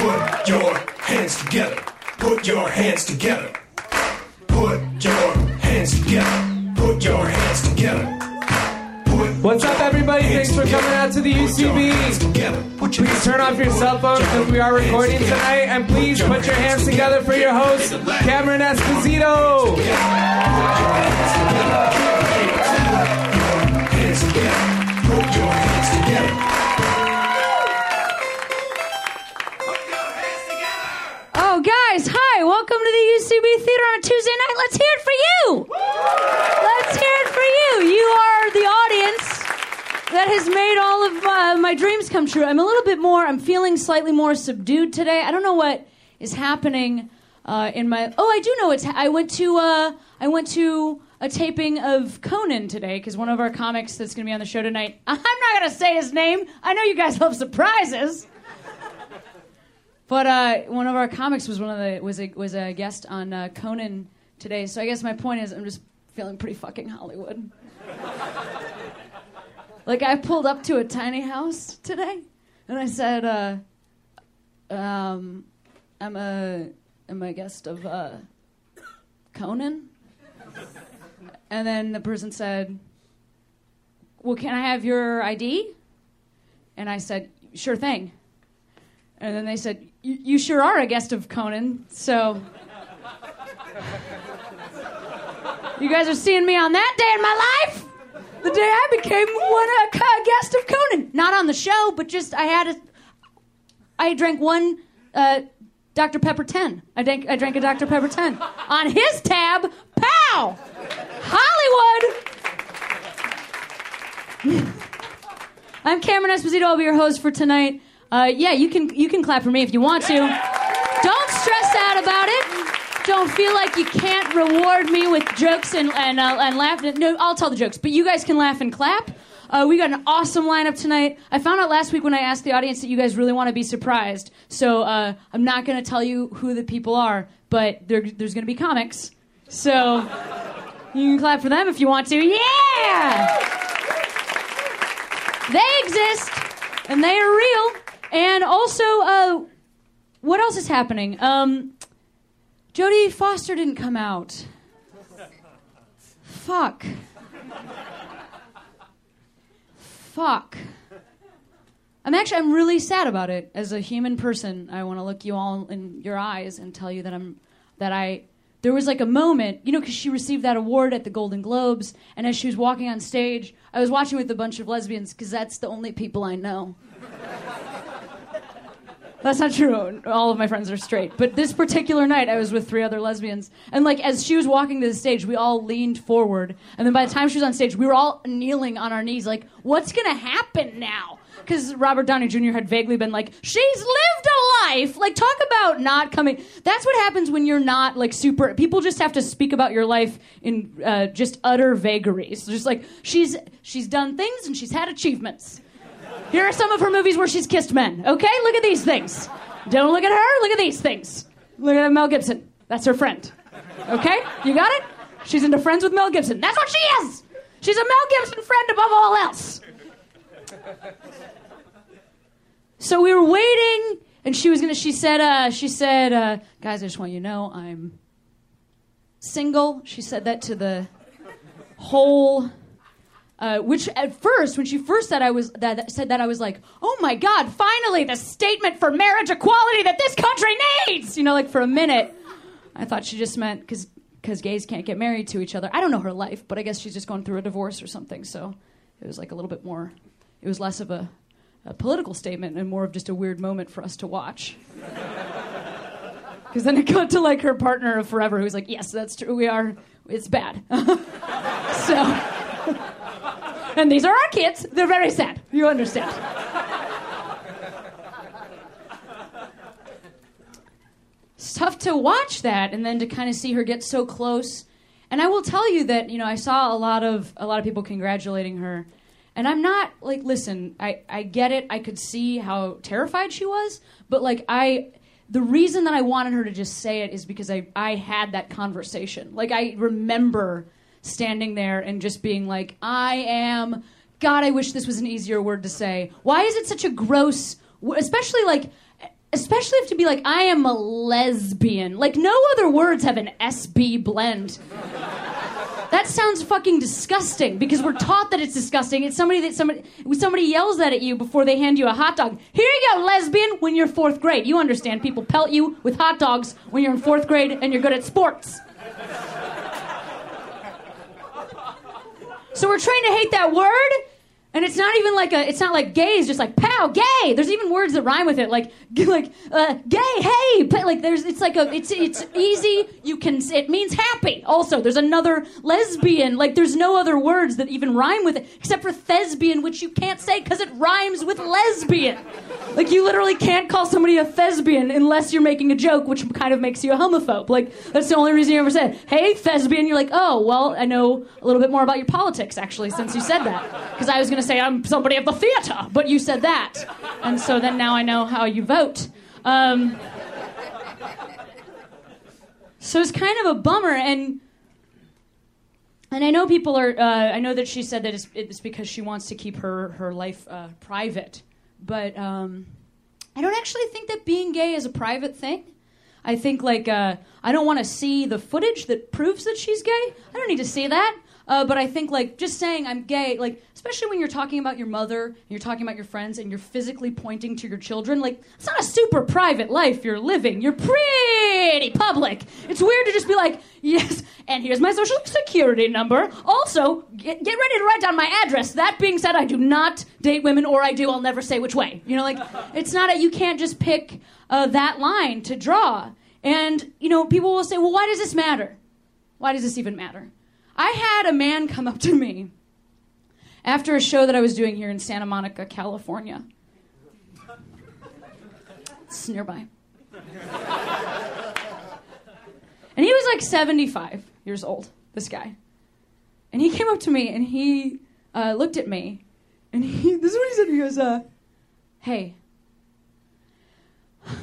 Put your hands together. Put your hands together. Put your hands together. Put your hands together. What's up, everybody? Thanks for coming out to the UCB. Please turn off your cell phones because we are recording tonight. And please put your hands together for your host, Cameron Esposito. Put your hands together. UCB Theater on Tuesday night. Let's hear it for you. Let's hear it for you. You are the audience that has made all of uh, my dreams come true. I'm a little bit more, I'm feeling slightly more subdued today. I don't know what is happening uh, in my. Oh, I do know it's. I went to. Uh, I went to a taping of Conan today because one of our comics that's going to be on the show tonight. I'm not going to say his name. I know you guys love surprises. But uh, one of our comics was one of the was a was a guest on uh, Conan today. So I guess my point is I'm just feeling pretty fucking Hollywood. like I pulled up to a tiny house today, and I said, uh, um, "I'm a I'm a guest of uh, Conan," and then the person said, "Well, can I have your ID?" And I said, "Sure thing." And then they said, "You sure are a guest of Conan, so." You guys are seeing me on that day in my life. The day I became one uh, a guest of Conan. Not on the show, but just I had a. I drank one uh, Dr Pepper 10. I drank I drank a Dr Pepper 10 on his tab. Pow! Hollywood. I'm Cameron Esposito. I'll be your host for tonight. Uh, yeah, you can you can clap for me if you want to. Don't stress out about it. Don't feel like you can't reward me with jokes and and, uh, and laugh. No, I'll tell the jokes, but you guys can laugh and clap. Uh, we got an awesome lineup tonight. I found out last week when I asked the audience that you guys really want to be surprised. So uh, I'm not going to tell you who the people are, but there, there's going to be comics. So you can clap for them if you want to. Yeah! They exist, and they are real. And also, uh, what else is happening? Um, Jodie Foster didn't come out. Fuck. Fuck. I'm actually I'm really sad about it. As a human person, I want to look you all in your eyes and tell you that I'm that I there was like a moment, you know, because she received that award at the Golden Globes, and as she was walking on stage, I was watching with a bunch of lesbians because that's the only people I know. That's not true. All of my friends are straight. But this particular night, I was with three other lesbians. And, like, as she was walking to the stage, we all leaned forward. And then by the time she was on stage, we were all kneeling on our knees, like, what's going to happen now? Because Robert Downey Jr. had vaguely been like, she's lived a life. Like, talk about not coming. That's what happens when you're not, like, super. People just have to speak about your life in uh, just utter vagaries. Just like, she's, she's done things and she's had achievements. Here are some of her movies where she's kissed men. Okay, look at these things. Don't look at her. Look at these things. Look at Mel Gibson. That's her friend. Okay, you got it. She's into friends with Mel Gibson. That's what she is. She's a Mel Gibson friend above all else. So we were waiting, and she was gonna. She said. Uh, she said, uh, "Guys, I just want you to know I'm single." She said that to the whole uh, which at first, when she first said I was that, that- said that, I was like, "Oh my God! Finally, the statement for marriage equality that this country needs." You know, like for a minute, I thought she just meant because because gays can't get married to each other. I don't know her life, but I guess she's just going through a divorce or something. So it was like a little bit more. It was less of a, a political statement and more of just a weird moment for us to watch. Because then it got to like her partner of forever, who's like, "Yes, that's true. We are. It's bad." so. And these are our kids. They're very sad. You understand. It's tough to watch that and then to kind of see her get so close. And I will tell you that, you know, I saw a lot of a lot of people congratulating her. And I'm not like listen, I, I get it. I could see how terrified she was, but like I the reason that I wanted her to just say it is because I, I had that conversation. Like I remember standing there and just being like, I am God, I wish this was an easier word to say. Why is it such a gross especially like especially if to be like, I am a lesbian. Like, no other words have an SB blend. That sounds fucking disgusting because we're taught that it's disgusting. It's somebody that somebody somebody yells that at you before they hand you a hot dog. Here you go, lesbian. When you're fourth grade, you understand. People pelt you with hot dogs when you're in fourth grade and you're good at sports. So we're trained to hate that word, and it's not even like a. It's not like gay is just like pow gay. There's even words that rhyme with it, like like uh, gay hey. Like there's it's like a it's it's easy. You can it means happy. Also, there's another lesbian. Like there's no other words that even rhyme with it except for thespian, which you can't say because it rhymes with lesbian. Like you literally can't call somebody a thespian unless you're making a joke, which kind of makes you a homophobe. Like that's the only reason you ever said, "Hey, thespian." You're like, "Oh, well, I know a little bit more about your politics actually since you said that." Because I was going to say I'm somebody of the theater, but you said that, and so then now I know how you vote. Um, so it's kind of a bummer, and and I know people are. Uh, I know that she said that it's, it's because she wants to keep her her life uh, private, but um, I don't actually think that being gay is a private thing. I think like uh, I don't want to see the footage that proves that she's gay. I don't need to see that. Uh, but I think like just saying I'm gay, like especially when you're talking about your mother, and you're talking about your friends, and you're physically pointing to your children, like it's not a super private life you're living. You're pretty public. It's weird to just be like, yes, and here's my social security number. Also, get, get ready to write down my address. That being said, I do not date women, or I do, I'll never say which way. You know, like it's not a you can't just pick uh, that line to draw. And you know, people will say, well, why does this matter? Why does this even matter? I had a man come up to me after a show that I was doing here in Santa Monica, California. It's nearby. And he was like 75 years old, this guy. And he came up to me and he uh, looked at me and he, this is what he said. He goes, uh, Hey, I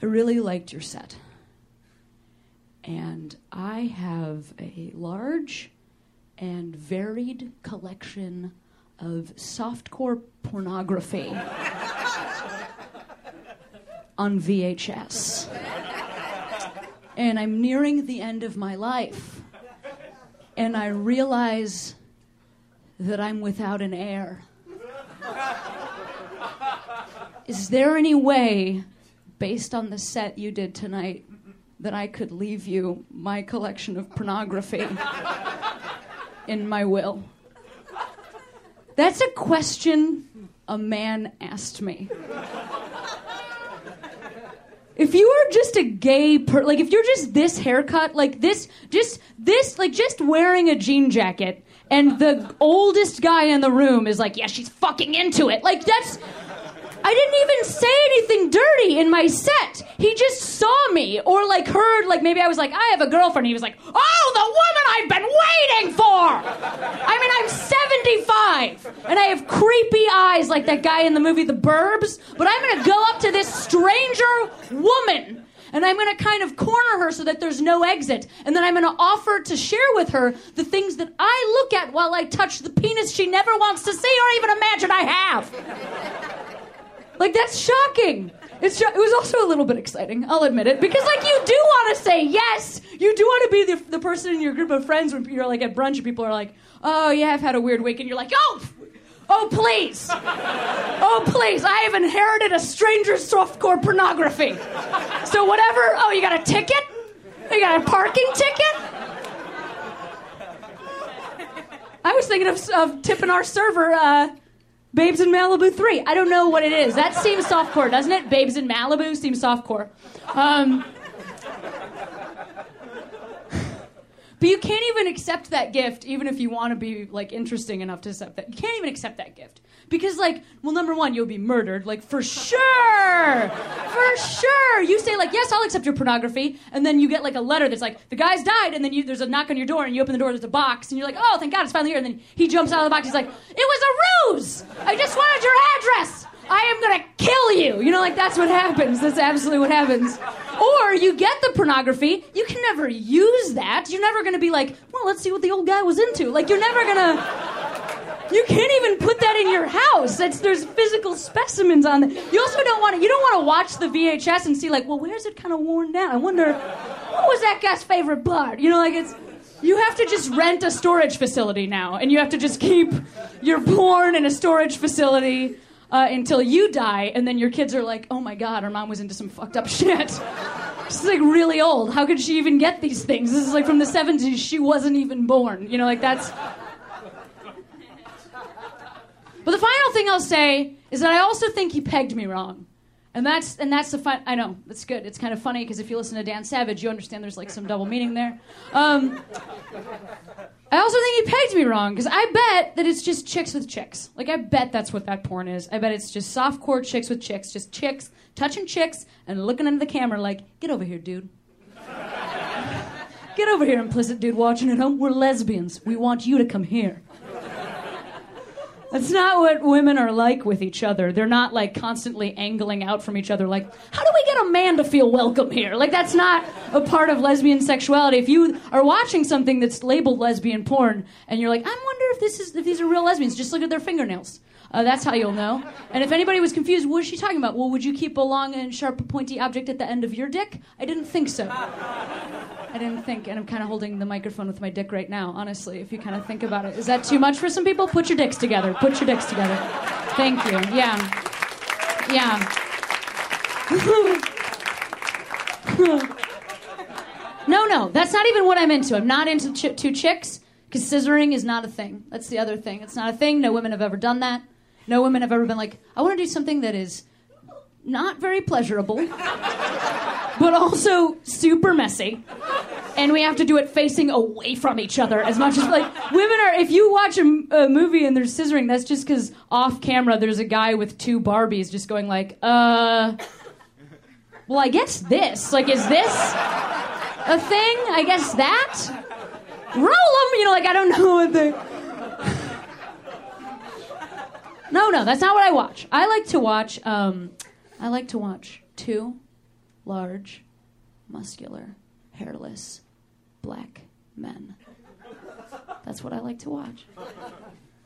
really liked your set and I have a large and varied collection of softcore pornography on VHS. And I'm nearing the end of my life. And I realize that I'm without an heir. Is there any way, based on the set you did tonight, that I could leave you my collection of pornography in my will? That's a question a man asked me. If you are just a gay per like if you're just this haircut, like this just this like just wearing a jean jacket and the oldest guy in the room is like, "Yeah, she's fucking into it." Like that's I didn't even say in my set. He just saw me or like heard like maybe I was like, I have a girlfriend. He was like, Oh, the woman I've been waiting for. I mean, I'm 75 and I have creepy eyes like that guy in the movie The Burbs, but I'm gonna go up to this stranger woman and I'm going to kind of corner her so that there's no exit. And then I'm going to offer to share with her the things that I look at while I touch the penis she never wants to see or even imagine I have. Like that's shocking. It's sho- it was also a little bit exciting. I'll admit it because like you do want to say yes. You do want to be the, the person in your group of friends when you're like at brunch and people are like, "Oh yeah, I've had a weird week," and you're like, "Oh, oh please, oh please, I have inherited a stranger's softcore pornography." So whatever. Oh, you got a ticket? You got a parking ticket? I was thinking of, of tipping our server. Uh, Babes in Malibu 3. I don't know what it is. That seems softcore, doesn't it? Babes in Malibu seems softcore. Um, but you can't even accept that gift, even if you want to be like interesting enough to accept that. You can't even accept that gift because, like, well, number one, you'll be murdered, like for sure, for sure. You say like, yes, I'll accept your pornography, and then you get like a letter that's like, the guy's died, and then you, there's a knock on your door, and you open the door, there's a box, and you're like, oh, thank God, it's finally here, and then he jumps out of the box, he's like, it was a ruse. I just wanted your address. I am gonna kill you. You know, like that's what happens. That's absolutely what happens. Or you get the pornography, you can never use that. You're never gonna be like, well, let's see what the old guy was into. Like, you're never gonna. You can't even put that in your house. That's, there's physical specimens on it. You also don't want to. You don't want to watch the VHS and see like, well, where's it kind of worn down? I wonder what was that guy's favorite part. You know, like it's. You have to just rent a storage facility now, and you have to just keep your porn in a storage facility uh, until you die, and then your kids are like, "Oh my God, our mom was into some fucked up shit." She's like really old. How could she even get these things? This is like from the 70s. She wasn't even born. You know, like that's. But the final thing I'll say is that I also think he pegged me wrong. And that's and that's the fun. I know that's good. It's kind of funny because if you listen to Dan Savage, you understand there's like some double meaning there. Um, I also think he pegged me wrong because I bet that it's just chicks with chicks. Like I bet that's what that porn is. I bet it's just softcore chicks with chicks, just chicks touching chicks and looking into the camera like, "Get over here, dude." Get over here, implicit dude watching at home. We're lesbians. We want you to come here. That's not what women are like with each other. They're not like constantly angling out from each other, like, how do we get a man to feel welcome here? Like, that's not a part of lesbian sexuality. If you are watching something that's labeled lesbian porn and you're like, I wonder if this is if these are real lesbians, just look at their fingernails. Uh, that's how you'll know. And if anybody was confused, what is she talking about? Well, would you keep a long and sharp, pointy object at the end of your dick? I didn't think so. I didn't think, and I'm kind of holding the microphone with my dick right now, honestly, if you kind of think about it. Is that too much for some people? Put your dicks together. Put your dicks together. Thank you. Yeah. Yeah. no, no, that's not even what I'm into. I'm not into ch- two chicks because scissoring is not a thing. That's the other thing. It's not a thing. No women have ever done that. No women have ever been like, I want to do something that is not very pleasurable, but also super messy. And we have to do it facing away from each other as much as like women are. If you watch a movie and there's scissoring, that's just because off camera there's a guy with two Barbies just going like, uh, well, I guess this. Like, is this a thing? I guess that. Roll them, you know, like I don't know what they. No, no, that's not what I watch. I like to watch. Um, I like to watch two large, muscular, hairless, black men. That's what I like to watch.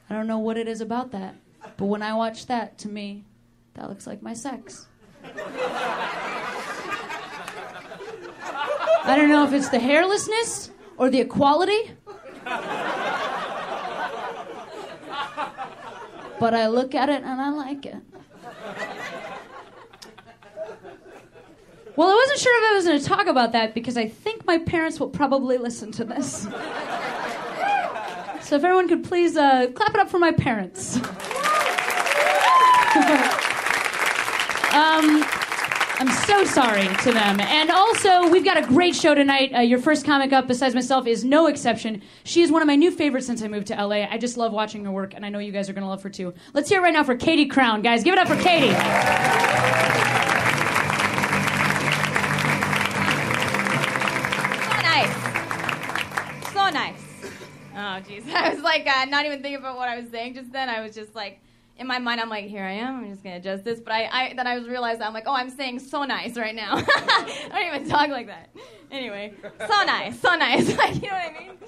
I don't know what it is about that, but when I watch that, to me, that looks like my sex. I don't know if it's the hairlessness or the equality. But I look at it and I like it. Well, I wasn't sure if I was going to talk about that because I think my parents will probably listen to this. So if everyone could please uh, clap it up for my parents. um, I'm so sorry to them. And also, we've got a great show tonight. Uh, your first comic up, besides myself, is no exception. She is one of my new favorites since I moved to LA. I just love watching her work, and I know you guys are going to love her too. Let's hear it right now for Katie Crown, guys. Give it up for Katie. So nice. So nice. Oh, jeez. I was like, uh, not even thinking about what I was saying just then. I was just like, in my mind, I'm like, here I am. I'm just gonna adjust this. But I, I then I was realized I'm like, oh, I'm saying so nice right now. I don't even talk like that. Anyway, so nice, so nice. like, you know what I mean?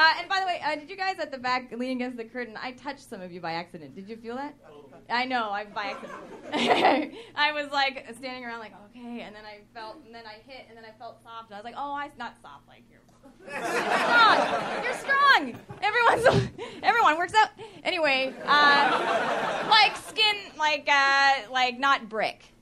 Uh, and by the way, uh, did you guys at the back leaning against the curtain? I touched some of you by accident. Did you feel that? I know, I by accident. I was like standing around, like okay, and then I felt, and then I hit, and then I felt soft. And I was like, oh, I not soft, like you're strong. You're strong. Everyone's everyone works out. Anyway, uh, like skin, like uh, like not brick.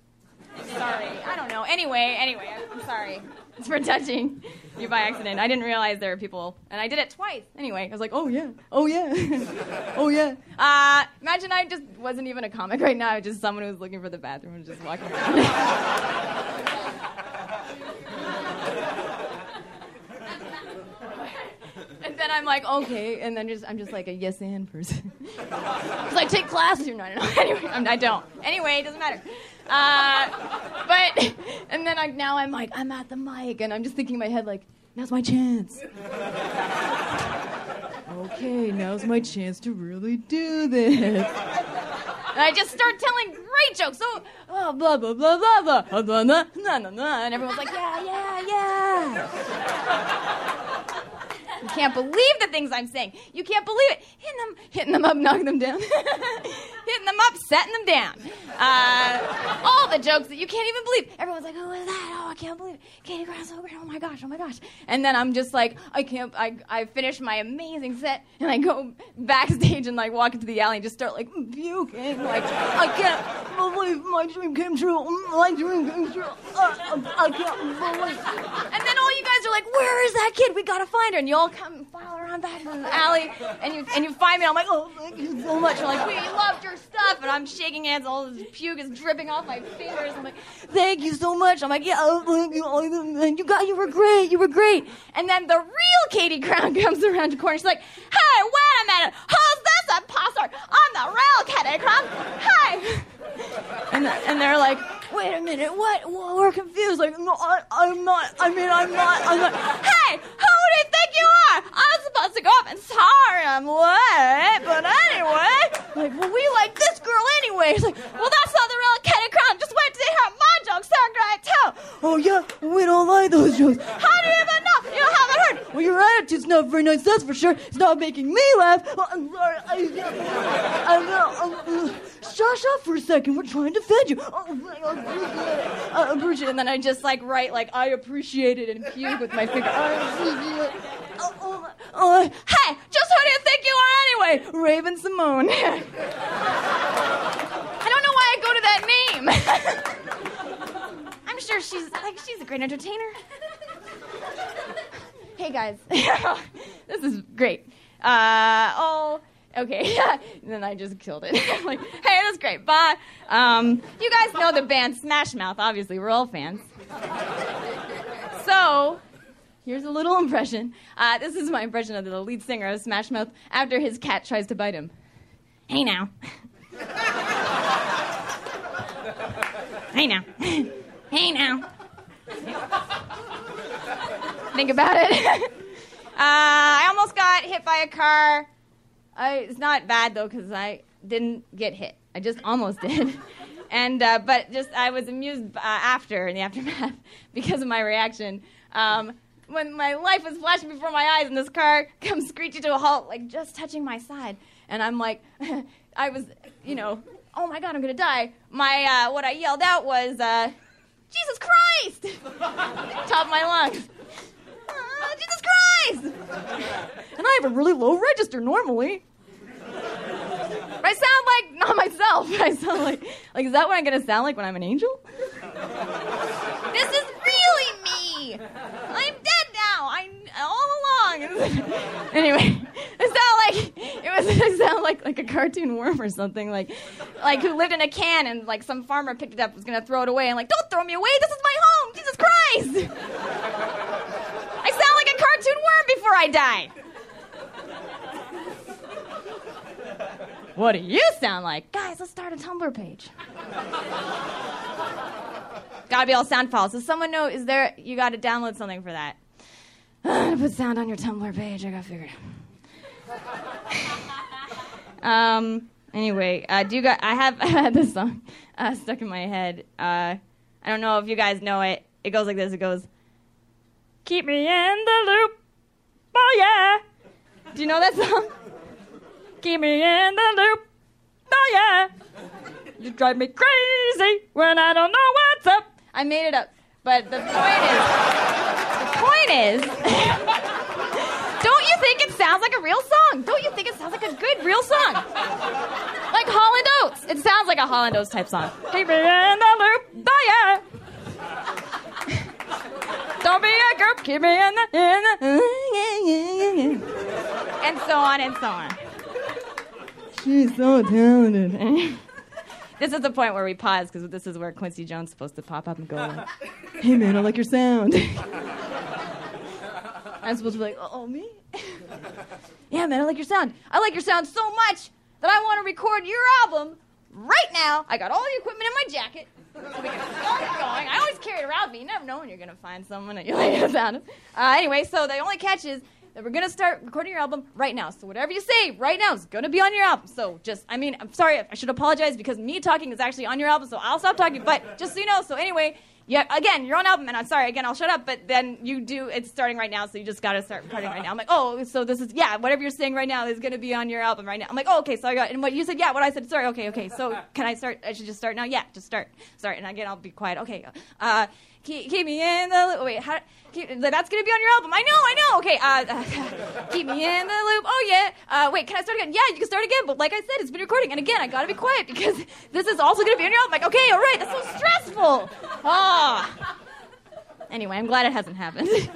Sorry, I don't know. Anyway, anyway, I'm sorry. It's for touching you by accident. I didn't realize there were people, and I did it twice. Anyway, I was like, oh yeah, oh yeah, oh yeah. Uh, imagine I just wasn't even a comic right now. Just someone who was looking for the bathroom and just walking around. And then I'm like, okay, and then just I'm just like a yes and person. Because I take classes. You're not. Anyway, I'm, I don't. Anyway, it doesn't matter. Uh, but and then I, now I'm like I'm at the mic and I'm just thinking in my head like now's my chance. okay, now's my chance to really do this. And I just start telling great jokes. So, oh, blah, blah, blah, blah, blah, blah, blah, blah, blah, blah, blah. And everyone's like, yeah, yeah, yeah. You can't believe the things I'm saying. You can't believe it. Hitting them, hitting them up, knocking them down. hitting them up, setting them down. Uh, all the jokes that you can't even believe. Everyone's like, "Who is that? Oh, I can't believe it. Katie Grasshopper. Oh my gosh. Oh my gosh." And then I'm just like, I can't. I I finish my amazing set, and I go backstage and like walk into the alley and just start like puking. Like, I can't believe my dream came true. My dream came true. Uh, I can't believe. And then all you guys are like, "Where is that kid? We gotta find her." And you all come and file around back in the alley, and you and you find me. I'm like, "Oh, thank you so much." You're like, "We loved your stuff," and I'm shaking hands. All this puke is dripping off my fingers. I'm like, "Thank you so much." I'm like, "Yeah, you. You got, you were great. You were great." And then the real Katie Crown comes around the corner. She's like, "Hey, wait a minute. Who's this imposter? I'm the real Katie Crown. Hey." And, and they're like, wait a minute, what? Well, we're confused. Like, no, I, I'm not. I mean, I'm not. I'm not. Hey, who do you think you are? I'm supposed to go up and sorry, I'm late. But anyway, like, well, we like this girl anyway. It's like, well, that's not the real Kenny Crown. Just wait till you hear my jokes. They're great too. Oh yeah, we don't like those jokes. How do you even know? You haven't heard. Well, your attitude's not very nice. That's for sure. It's not making me laugh. Well, I'm sorry. I, I know. Uh, shush up for a second. And we're trying to defend you. Oh, I appreciate it. And then I just like write like I appreciate it and puke with my finger. I appreciate it. Oh, oh, oh, hey, just who do you think you are anyway? Raven-Symoné. I don't know why I go to that name. I'm sure she's like she's a great entertainer. hey guys, this is great. Uh, oh, okay. and then I just killed it. like, hey, that's great. Bye. Um, you guys know the band Smash Mouth. Obviously, we're all fans. so, here's a little impression. Uh, this is my impression of the lead singer of Smash Mouth after his cat tries to bite him. Hey now. hey now. hey now. Think about it. Uh, I almost got hit by a car. I, it's not bad though because I didn't get hit. I just almost did. And uh, but just I was amused uh, after in the aftermath because of my reaction. Um, when my life was flashing before my eyes and this car comes screeching to a halt, like just touching my side, and I'm like, I was, you know, oh my god, I'm gonna die. My uh, what I yelled out was, uh, Jesus Christ, top of my lungs. Ah, Jesus Christ! And I have a really low register normally. I sound like not myself. I sound like like is that what I'm gonna sound like when I'm an angel? this is really me. I'm dead now. I all along. anyway, it sound like it was it sound like like a cartoon worm or something like like who lived in a can and like some farmer picked it up was gonna throw it away and like don't throw me away. This is my home. Jesus Christ. I sound like a cartoon worm before I die. What do you sound like? Guys, let's start a Tumblr page. gotta be all sound files. Does someone know? Is there, you gotta download something for that? Uh, put sound on your Tumblr page. I got figured. um, anyway, uh, do you guys, I have, had this song uh, stuck in my head. Uh, I don't know if you guys know it. It goes like this it goes, Keep me in the loop. Oh, yeah. Do you know that song? Keep me in the loop. Oh, yeah. You drive me crazy when I don't know what's up. I made it up. But the point is, the point is, don't you think it sounds like a real song? Don't you think it sounds like a good real song? Like Hall and Oates. It sounds like a Hall and Oates type song. Keep me in the loop. Oh, yeah. Don't be a girl, keep me in the, in the, and so on and so on. She's so talented. this is the point where we pause because this is where Quincy Jones is supposed to pop up and go, like, "Hey man, I like your sound." I'm supposed to be like, "Oh me? yeah, man, I like your sound. I like your sound so much that I want to record your album right now. I got all the equipment in my jacket." So we can start it going. I always carry it around me. You never know when you're gonna find someone that you like the sound of. Uh, anyway, so the only catch is that we're gonna start recording your album right now. So whatever you say right now is gonna be on your album. So just, I mean, I'm sorry, I should apologize because me talking is actually on your album. So I'll stop talking. But just so you know, so anyway, yeah, again, your own album, and I'm sorry, again, I'll shut up, but then you do, it's starting right now, so you just gotta start recording right now. I'm like, oh, so this is, yeah, whatever you're saying right now is gonna be on your album right now. I'm like, oh, okay, so I got, and what you said, yeah, what I said, sorry, okay, okay, so can I start, I should just start now? Yeah, just start. Sorry, and again, I'll be quiet. Okay, uh, keep, keep me in the loop. Wait, how, keep, that's gonna be on your album. I know, I know. Okay, uh, keep me in the loop. Oh yeah. Uh, wait, can I start again? Yeah, you can start again. But like I said, it's been recording, and again, I gotta be quiet because this is also gonna be on your album. Like, okay, all right, that's so stressful. Ah. Anyway, I'm glad it hasn't happened.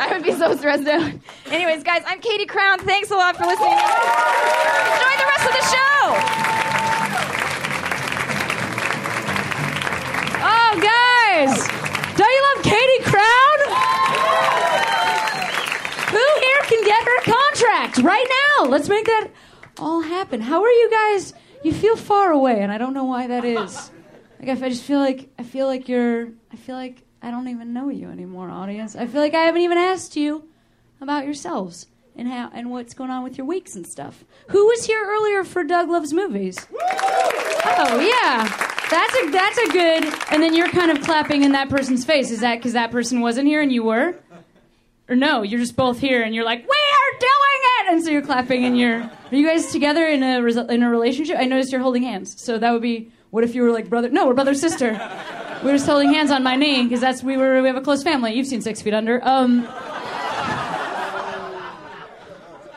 I would be so stressed out. Anyways, guys, I'm Katie Crown. Thanks a lot for listening. Enjoy the rest of the show. Oh, guys! Don't you love Katie Crown? Who here can get her contract right now? Let's make that all happen. How are you guys? You feel far away, and I don't know why that is. Like I just feel like I feel like you're. I feel like I don't even know you anymore, audience. I feel like I haven't even asked you about yourselves and how and what's going on with your weeks and stuff. Who was here earlier for Doug Loves Movies? Oh yeah, that's a that's a good. And then you're kind of clapping in that person's face. Is that because that person wasn't here and you were? Or no, you're just both here and you're like, we are doing it, and so you're clapping and you're. Are you guys together in a in a relationship? I noticed you're holding hands. So that would be. What if you were like brother? No, we're brother sister. We were just holding hands on my knee because that's we were we have a close family. You've seen Six Feet Under. Um.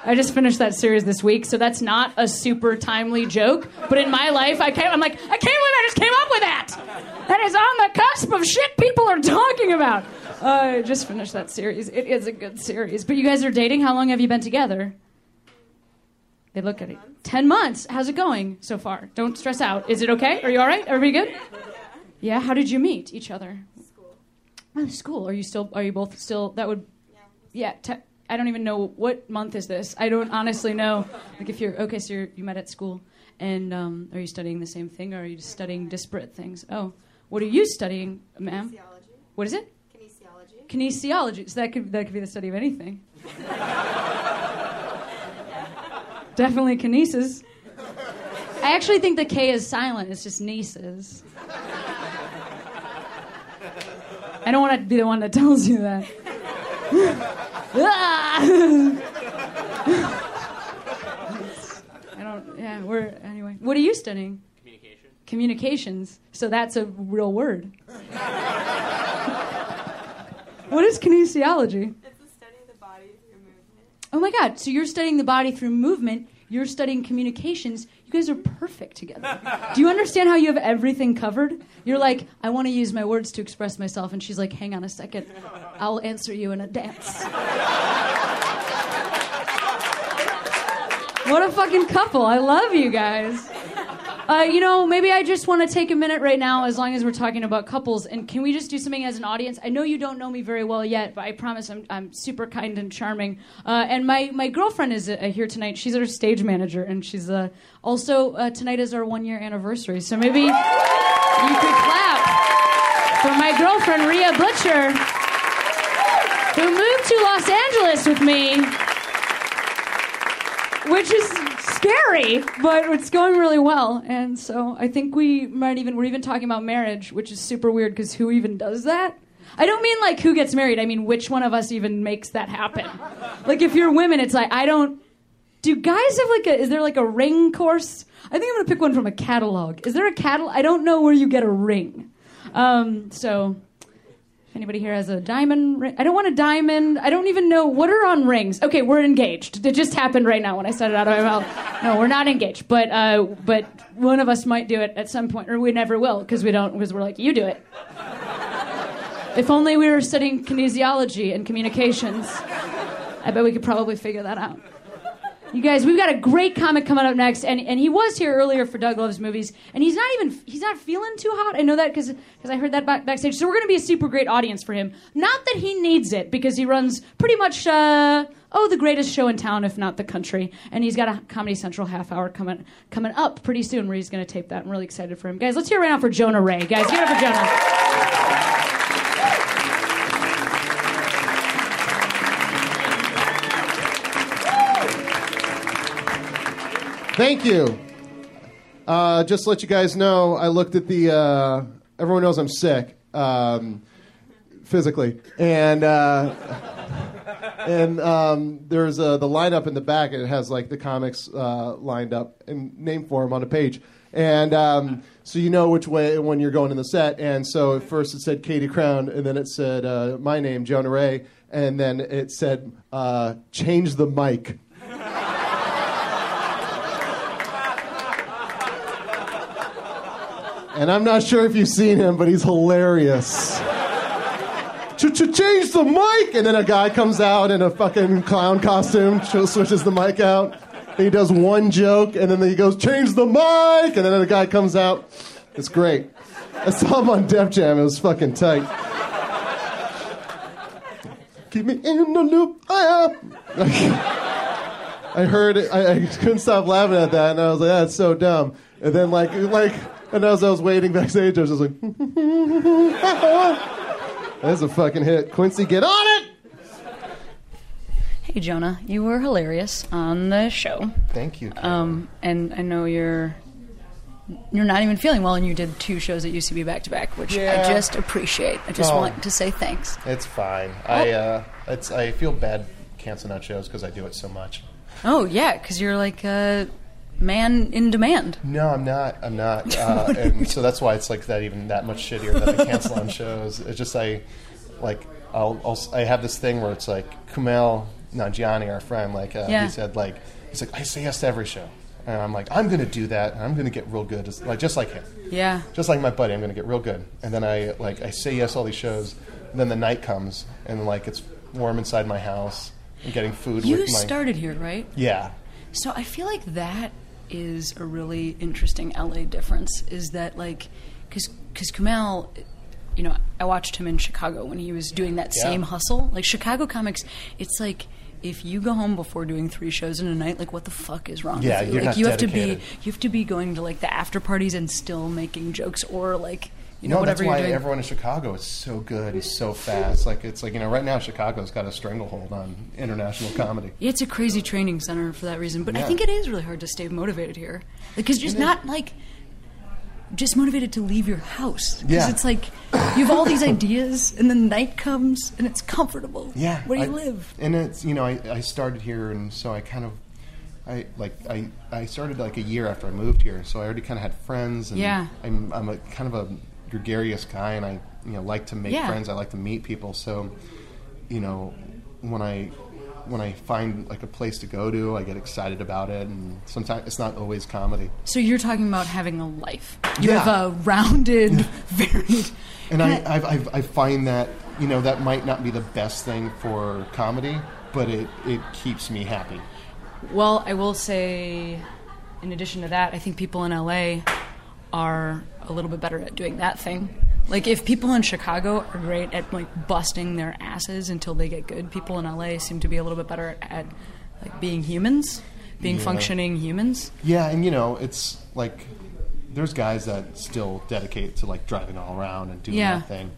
I just finished that series this week, so that's not a super timely joke. But in my life, I can't, I'm like, I can't believe I just came up with that. That is on the cusp of shit people are talking about. Uh, I just finished that series. It is a good series. But you guys are dating. How long have you been together? They look at it. Ten months. How's it going so far? Don't stress out. Is it okay? Are you all right? Everybody good? Yeah. How did you meet each other? School. Oh, school. Are you still? Are you both still? That would. Yeah. Te- I don't even know what month is this. I don't honestly know. Like if you're okay, so you're, you met at school, and um, are you studying the same thing, or are you just studying disparate things? Oh, what are you studying, ma'am? Kinesiology. What is it? Kinesiology. Kinesiology. So that could that could be the study of anything. Definitely kinesis. I actually think the K is silent. It's just nieces. I don't want to be the one that tells you that. I don't. Yeah, we're anyway. What are you studying? Communication. Communications. So that's a real word. what is kinesiology? It's the study of the body through movement. Oh my God! So you're studying the body through movement. You're studying communications. You guys are perfect together. Do you understand how you have everything covered? You're like, I want to use my words to express myself, and she's like, Hang on a second, I'll answer you in a dance. What a fucking couple! I love you guys. Uh, you know, maybe I just want to take a minute right now, as long as we're talking about couples, and can we just do something as an audience? I know you don't know me very well yet, but I promise I'm, I'm super kind and charming. Uh, and my, my girlfriend is uh, here tonight. She's our stage manager, and she's uh, also uh, tonight is our one year anniversary. So maybe you could clap for my girlfriend Rhea Butcher, who moved to Los Angeles with me which is scary, but it's going really well. And so I think we might even we're even talking about marriage, which is super weird because who even does that? I don't mean like who gets married. I mean which one of us even makes that happen. Like if you're women, it's like I don't. Do guys have like a? Is there like a ring course? I think I'm gonna pick one from a catalog. Is there a catalog? I don't know where you get a ring. Um, so anybody here has a diamond ring, I don't want a diamond. I don't even know what are on rings. Okay, we're engaged. It just happened right now when I said it out of my mouth. No, we're not engaged, but uh, but one of us might do it at some point, or we never will because we don't because we're like you do it. If only we were studying kinesiology and communications, I bet we could probably figure that out. You guys, we've got a great comic coming up next, and, and he was here earlier for Doug Loves Movies, and he's not even he's not feeling too hot. I know that because I heard that back, backstage. So we're going to be a super great audience for him. Not that he needs it because he runs pretty much uh, oh the greatest show in town, if not the country, and he's got a Comedy Central half hour coming coming up pretty soon where he's going to tape that. I'm really excited for him, guys. Let's hear it right now for Jonah Ray, guys. Give it up for Jonah. Thank you. Uh, just to let you guys know, I looked at the. Uh, everyone knows I'm sick, um, physically, and uh, and um, there's uh, the lineup in the back. and It has like the comics uh, lined up in name form on a page, and um, so you know which way when you're going in the set. And so at first it said Katie Crown, and then it said uh, my name, Jonah Ray, and then it said change the mic. And I'm not sure if you've seen him, but he's hilarious. Ch-ch-change the mic! And then a guy comes out in a fucking clown costume, ch- switches the mic out. He does one joke, and then he goes, change the mic! And then the guy comes out. It's great. I saw him on Def Jam. It was fucking tight. Keep me in the loop. I am. I heard. I, I couldn't stop laughing at that, and I was like, "That's so dumb." And then, like, like, and as I was waiting backstage, I was just like, "That's a fucking hit." Quincy, get on it. Hey Jonah, you were hilarious on the show. Thank you. Um, and I know you're you're not even feeling well, and you did two shows at UCB back to back, which Yeah. I just appreciate. I just Oh. want to say thanks. it's fine. I uh, it's I feel bad canceling out shows because I do it so much. Oh yeah, because you're like a man in demand. No, I'm not. I'm not. Uh, and so that's why it's like that even that much shittier that I cancel on shows. It's just I like I'll, I'll I have this thing where it's like Kumail Nanjiani, our friend, like uh, Yeah. he said like he's like I say yes to every show, and I'm like I'm gonna do that. And I'm gonna get real good, just, like just like him, Yeah. just like my buddy. I'm gonna get real good, and then I like I say yes to all these shows. And then the night comes, and like it's warm inside my house. I'm getting food You with my started here, right? yeah. So I feel like that is a really interesting LA difference. Is that like, because because Kumail, you know, I watched him in Chicago when he was doing that Yeah. same hustle. Like Chicago comics, it's like. If you go home before doing three shows in a night, like what the fuck is wrong Yeah, with you? like you have to be you have to be going to like the after parties and still making jokes or like you know no, whatever that's why doing. everyone in Chicago is so good and so fast. Like it's like you know, right now Chicago's got a stranglehold on international comedy. Yeah, it's a crazy training center for that reason. But I think it is really hard to stay motivated here because you're just not like just motivated to leave your house. Because Yeah. it's like you have all these ideas, and then night comes, and it's comfortable. Yeah, where do you I- live? And it's you know, I, I started here, and so I kind of, I like I I started like a year after I moved here, so I already kind of had friends, and Yeah. I'm I'm a kind of a gregarious guy, and I you know like to make Yeah. friends. I like to meet people, so you know when I when I find like a place to go to, I get excited about it, and sometimes it's not always comedy. So you're talking about having a life. You Yeah. have a rounded, varied. And I, I've, I've, I find that you know that might not be the best thing for comedy, but it, it keeps me happy. Well, I will say, in addition to that, I think people in LA are a little bit better at doing that thing. Like, if people in Chicago are great at like busting their asses until they get good, people in LA seem to be a little bit better at, at like being humans, being Yeah. functioning humans. Yeah, and you know it's like there's guys that still dedicate to like driving all around and doing Yeah. that thing,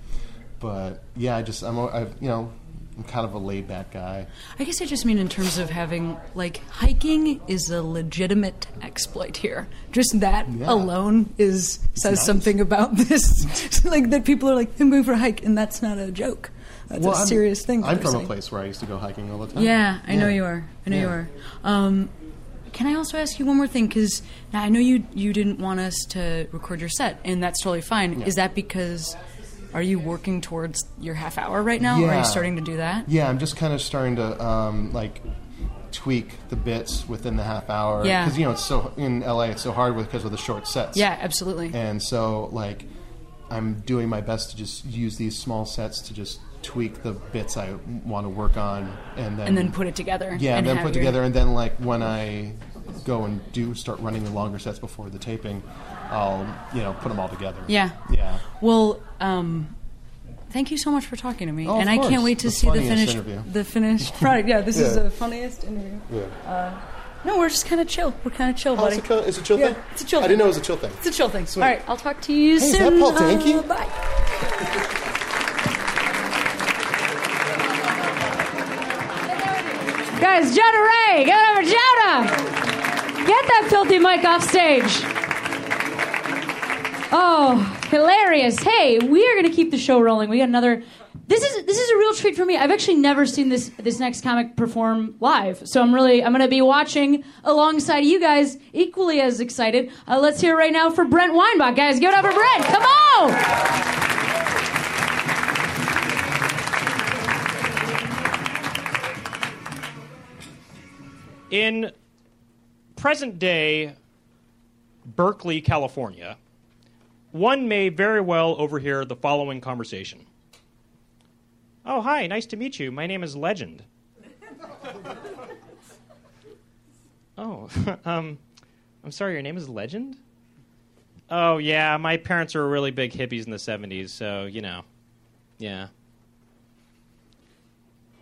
but yeah, I just I'm I've, you know I'm kind of a laid back guy. I guess I just mean in terms of having like hiking is a legitimate exploit here. Just that Yeah. alone is says nice. something about this. like that people are like, I'm going for a hike, and that's not a joke. That's a I'm- serious thing. I'm from saying. a place where I used to go hiking all the time. Yeah, I know you are. I know you are. Um, can I also ask you one more thing? Because I know you you didn't want us to record your set, and that's totally fine. Yeah. Is that because are you working towards your half hour right now? Or are you starting to do that? Yeah, I'm just kind of starting to um, like tweak the bits within the half hour. Yeah. because you know it's so in LA it's so hard with because of the short sets. Yeah, absolutely. and so like I'm doing my best to just use these small sets to just tweak the bits I want to work on, and then and then put it together. yeah, and, then put your- together, and then like when I go and do start running the longer sets before the taping, I'll you know put them all together. Yeah. yeah. Well, um, thank you so much for talking to me, Oh, of and I can't wait to The see the funniest finished interview. the finished product. Yeah, this is the funniest interview. yeah. Uh, no, we're just kind of chill. We're kind of chill, Oh, buddy. it's a, it's a chill Yeah, thing. it's a chill I thing. didn't know it was a chill thing. It's a chill thing. Sweet. All right, I'll talk to you Hey, is soon. that Paul Danke? Uh, bye. Guys, Jonah Ray, get over Jonah. Get that filthy mic off stage. Oh, Hilarious. Hey, we are going to keep the show rolling. We got another. This is this is a real treat for me. I've actually never seen this this next comic perform live, so I'm really I'm to be watching alongside you guys, equally as excited. Uh, let's hear right now for Brent Weinbach, guys. Give it up for Brent. Come on. In present day Berkeley, California, one may very well overhear the following conversation. Oh, hi, nice to meet you. My name is Legend. oh, um, I'm sorry, your name is Legend? Oh, yeah, my parents were really big hippies in the 70s, so, you know. Yeah.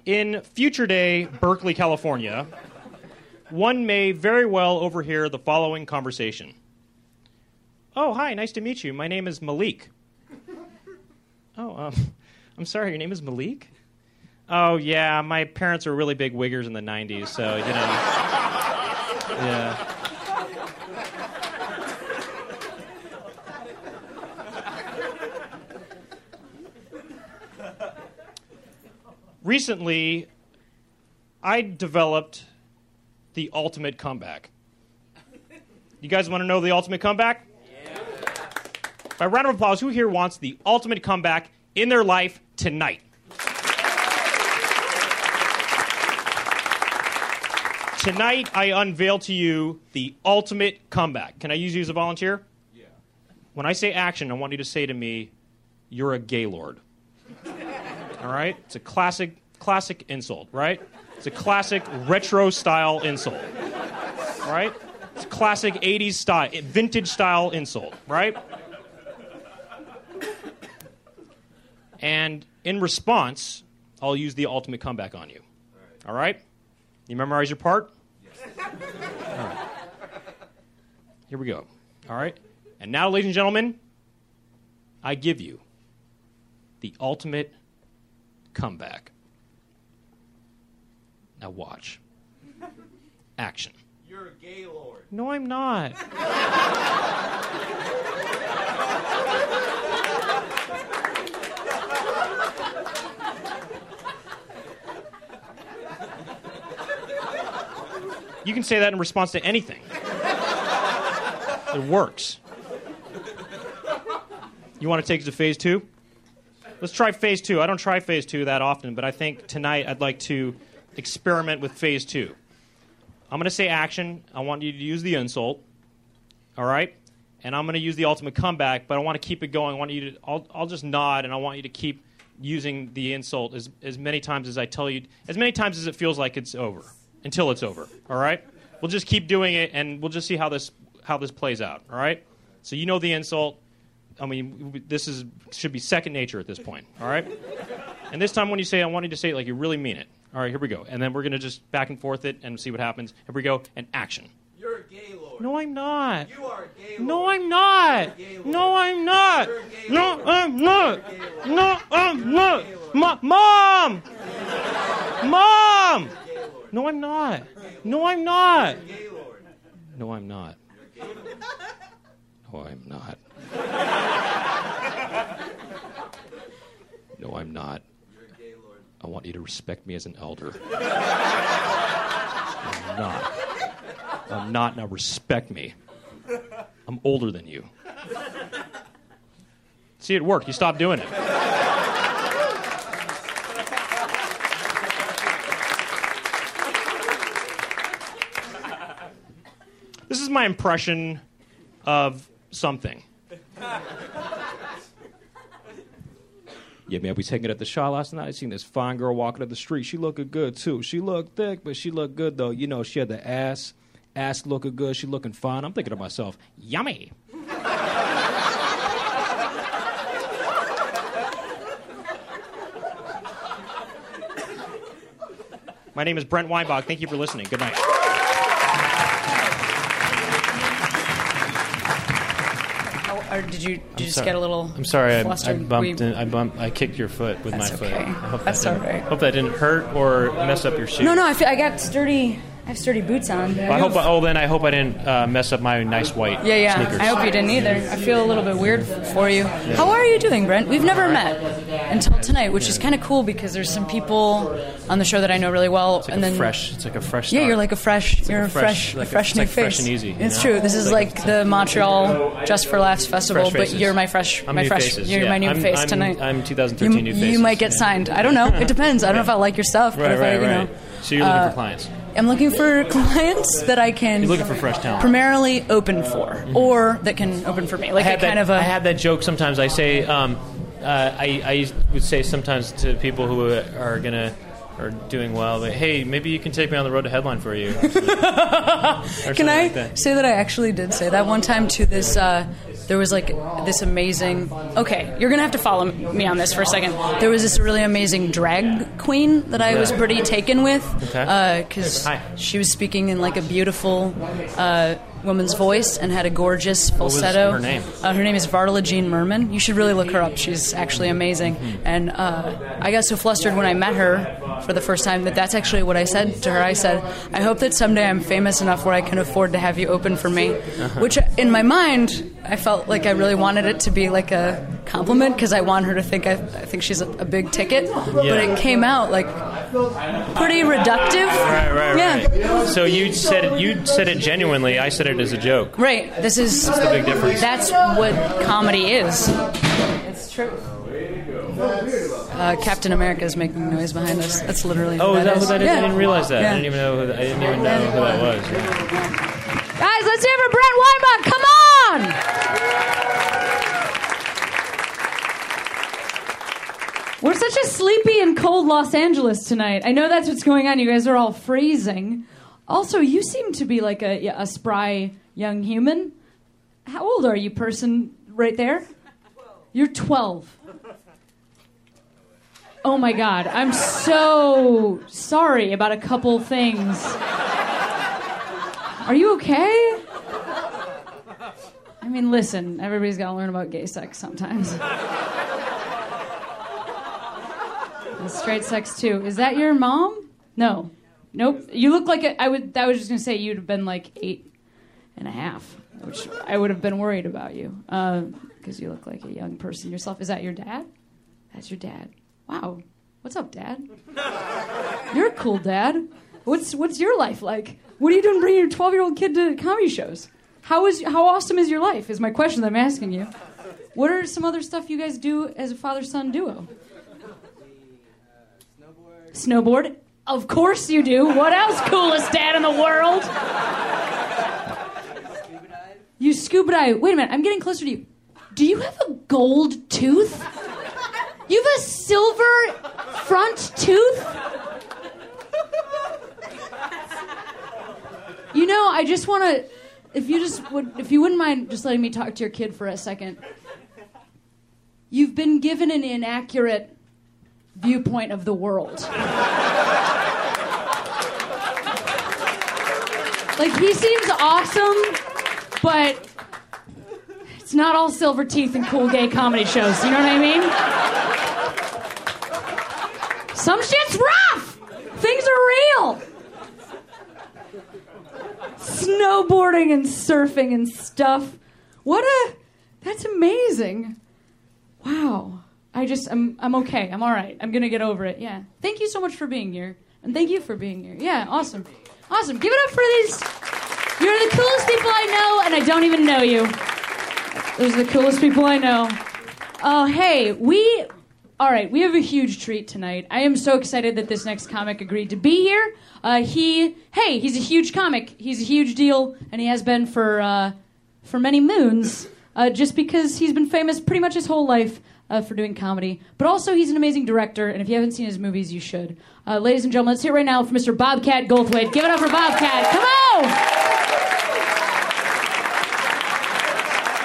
In future day Berkeley, California, one may very well overhear the following conversation. Oh, hi, nice to meet you. My name is Malik. Oh, um, I'm sorry, your name is Malik? Oh, yeah, my parents were really big wiggers in the 90s, so, you know. Yeah. Recently, I developed the ultimate comeback. You guys want to know the ultimate comeback? By round of applause, who here wants the ultimate comeback in their life tonight? Tonight, I unveil to you the ultimate comeback. Can I use you as a volunteer? Yeah. When I say action, I want you to say to me, "You're a gaylord." All right? It's a classic, classic insult, right? It's a classic retro style insult, right? It's a classic 80s style, vintage style insult, right? And in response, I'll use the ultimate comeback on you. All right? You memorize your part? All right. Here we go. All right? And now, ladies and gentlemen, I give you the ultimate comeback. Now watch. Action. You're a gay lord. No, I'm not. You can say that in response to anything. It works. You want to take it to phase two? Let's try phase two. I don't try phase two that often, but I think tonight I'd like to experiment with phase two. I'm going to say action. I want you to use the insult. All right? And I'm going to use the ultimate comeback, but I want to keep it going. I want you to, I'll, I'll just nod and I want you to keep using the insult as, as many times as I tell you, as many times as it feels like it's over, until it's over. All right? We'll just keep doing it and we'll just see how this, how this plays out. All right? So you know the insult. I mean, this is, should be second nature at this point. All right? And this time when you say I want you to say it like you really mean it. All right, here we go. And then we're going to just back and forth it and see what happens. Here we go. And action. You're a gay lord. No, I'm not. You are a gay lord. No, I'm not. You're a gay lord. No, I'm not. You're a gay No. I'm not. You're a gay lord. No, I'm not. You're a gay Ma- Mom! Mom! No, I'm not. No, I'm not. No, I'm not. No, I'm not. No, I'm not. I want you to respect me as an elder. I'm not. I'm not, now respect me. I'm older than you. See, it worked. You stopped doing it. This is my impression of something. Yeah, man, we taking it at the Shaw last night. I seen this fine girl walking up the street. She looking good too. She looked thick, but she looked good though. You know, she had the ass, ass looking good. She looking fine. I'm thinking to myself, yummy. My name is Brent Weinbach. Thank you for listening. Good night. Or did you, did you just sorry. get a little I'm sorry. I, I bumped. We- In, I bumped. I kicked your foot with my foot. okay. I hope That's that all right. Hope that didn't hurt or mess up your shoe. No, no, I, feel, I got sturdy I have sturdy boots on. I hope. Oh, then I hope I didn't uh, mess up my nice white Yeah, yeah. sneakers. I hope you didn't either. I feel a little bit weird f- for you. How are you doing, Brent? We've never met until tonight, which is kind of cool because there's some people on the show that I know really well, It's like and a then fresh. It's like a fresh. Yeah, you're like a fresh. you're a a fresh- fresh, like a- fresh it's new like face. fresh and easy, it's know? true. This is Like- like, the Montreal Just for Laughs festival, but you're my fresh, I'm my new fresh. faces, You're yeah. my new I'm- face I'm- tonight. I'm 2013 you, new faces. You might get signed. I don't know. It depends. I don't know if I like your stuff, but Right, if right, I, you right. know. So you're looking Uh, for clients. I'm looking for clients that I can. You're looking for fresh talent. Primarily open for, or that can open for me. Like I kind of a. I have that joke sometimes. I say, um, uh, I, I would say sometimes to people who are gonna are doing well, like, hey, maybe you can take me on the road to headline for you. Can I like that. say that I actually did say that one time to this? Uh, there was like this amazing. Okay, you're gonna have to follow me on this for a second. There was this really amazing drag queen that I was pretty taken with Okay. because she was speaking in like a beautiful uh, woman's voice and had a gorgeous falsetto. her name? Uh, her name is Varla Jean Merman. You should really look her up. She's actually amazing. And uh, I got so flustered when I met her for the first time that that's actually what I said to her. I said, I hope that someday I'm famous enough where I can afford to have you open for me. Which, in my mind, I felt like I really wanted it to be like a compliment because I want her to think I, I think she's a, a big ticket. But it came out like pretty reductive. Right, right, yeah. right. So you said it, you said it genuinely. I said it as a joke. Right. This is That's the big difference. That's what comedy is. It's true. Uh, Captain America is making noise behind us. That's literally. Oh, who is that who is. that is? Yeah. I didn't realize that. Yeah. I didn't even know. Who that, I didn't even know who that was. Guys, let's hear it for Brent Weinbach. Come on! We're such a sleepy and cold Los Angeles tonight. I know that's what's going on. You guys are all freezing. Also, you seem to be like a, a spry young human. How old are you, person right there? You're 12. Oh my god, I'm so sorry about a couple things. Are you okay? I mean, listen, everybody's got to learn about gay sex sometimes. Straight sex too. Is that your mom? No. Nope. You look like a, I would. I was just gonna say you'd have been like eight and a half, which I would have been worried about you uh, because you look like a young person yourself. Is that your dad? That's your dad. Wow. What's up, Dad? You're a cool dad. What's what's your life like? What are you doing bringing your 12 year old kid to comedy shows? How is how awesome is your life? Is my question that I'm asking you. What are some other stuff you guys do as a father son duo? Snowboard. Of course you do. What else, coolest dad in the world? You scuba dive. Wait a minute. I'm getting closer to you. Do you have a gold tooth? You have a silver front tooth? You know, I just want to. If you just would, if you wouldn't mind just letting me talk to your kid for a second. You've been given an inaccurate viewpoint of the world. like he seems awesome, but it's not all silver teeth and cool gay comedy shows. You know what I mean? Some shit's rough. Things are real. Snowboarding and surfing and stuff. What a that's amazing. Wow. I just I'm I'm okay. I'm all right. I'm to get over it. Yeah. Thank you so much for being here. And thank you for being here. Yeah, awesome. Awesome. Give it up for these You're the coolest people I know and I don't even know you. Those are the coolest people I know. Oh, hey, we all right, we have a huge treat tonight. I am so excited that this next comic agreed to be here. Uh, he, hey, he's a huge comic. He's a huge deal, and he has been for uh, for many moons. Uh, just because he's been famous pretty much his whole life uh, for doing comedy, but also he's an amazing director. And if you haven't seen his movies, you should. Uh, ladies and gentlemen, let's hear right now for Mr. Bobcat Goldthwait. Give it up for Bobcat. Come on!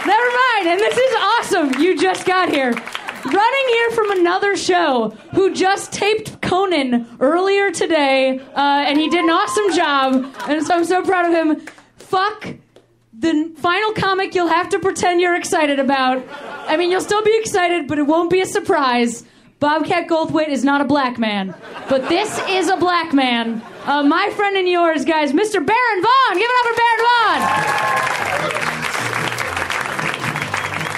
Never mind. And this is awesome. You just got here. Running here from another show who just taped Conan earlier today, uh, and he did an awesome job. And so I'm so proud of him. Fuck the final comic you'll have to pretend you're excited about. I mean, you'll still be excited, but it won't be a surprise. Bobcat Goldthwait is not a black man, but this is a black man, Uh, my friend and yours, guys, Mr. Baron Vaughn. Give it up for Baron Vaughn.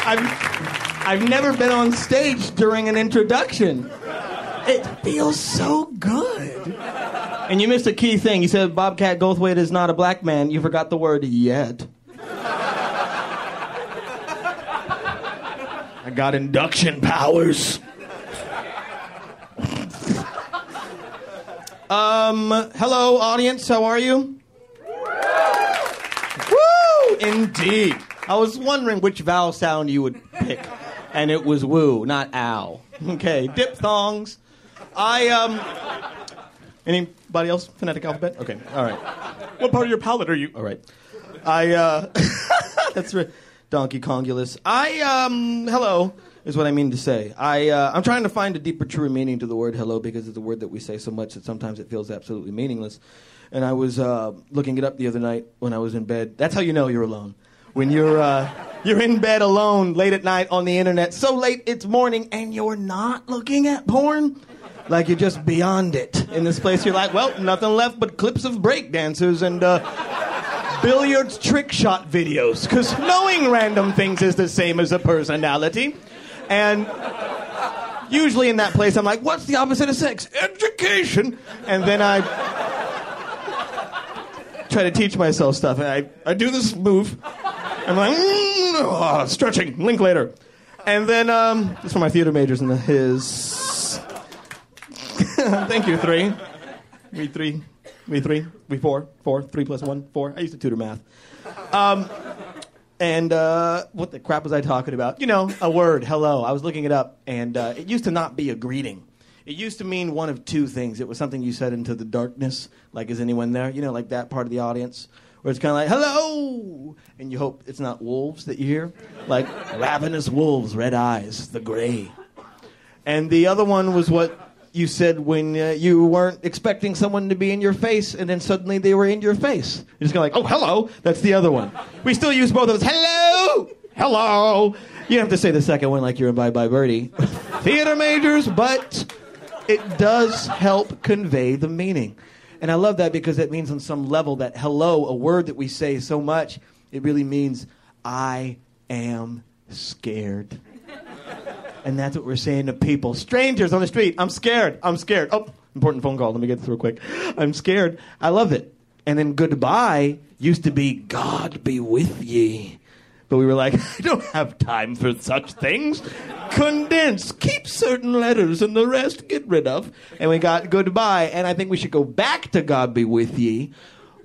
I've, I've never been on stage during an introduction. It feels so good. And you missed a key thing. You said Bobcat Goldthwait is not a black man. You forgot the word yet. I got induction powers. um, hello, audience. How are you? Woo! Indeed. I was wondering which vowel sound you would pick, and it was woo, not ow. Okay, diphthongs. I um. Anybody else? Phonetic alphabet. Okay. All right. What part of your palate are you? All right. I uh. that's right. Donkey Kongulus. I um. Hello is what I mean to say. I uh, I'm trying to find a deeper, truer meaning to the word hello because it's a word that we say so much that sometimes it feels absolutely meaningless. And I was uh, looking it up the other night when I was in bed. That's how you know you're alone. When you're uh, you're in bed alone late at night on the internet, so late it's morning, and you're not looking at porn. Like you're just beyond it. In this place, you're like, well, nothing left but clips of break dancers and uh, billiards trick shot videos. Because knowing random things is the same as a personality. And usually in that place, I'm like, what's the opposite of sex? Education. And then I try to teach myself stuff. And I, I do this move. I'm like, mm, oh, stretching. Link later. And then, um, this is for my theater majors and the his. Thank you, three. We three. We three. We four. Four. Three plus one. Four. I used to tutor math. Um, and uh, what the crap was I talking about? You know, a word, hello. I was looking it up, and uh, it used to not be a greeting. It used to mean one of two things. It was something you said into the darkness, like, is anyone there? You know, like that part of the audience, where it's kind of like, hello! And you hope it's not wolves that you hear. Like, ravenous wolves, red eyes, the gray. And the other one was what you said when uh, you weren't expecting someone to be in your face, and then suddenly they were in your face. You're just of like, oh, hello. That's the other one. We still use both of those. Hello, hello. You have to say the second one like you're in Bye Bye Birdie. Theater majors, but it does help convey the meaning. And I love that because it means on some level that hello, a word that we say so much, it really means I am scared. And that's what we're saying to people. Strangers on the street, I'm scared. I'm scared. Oh, important phone call. Let me get through quick. I'm scared. I love it. And then goodbye used to be God be with ye. But we were like, I don't have time for such things. Condense, keep certain letters, and the rest get rid of. And we got goodbye. And I think we should go back to God be with ye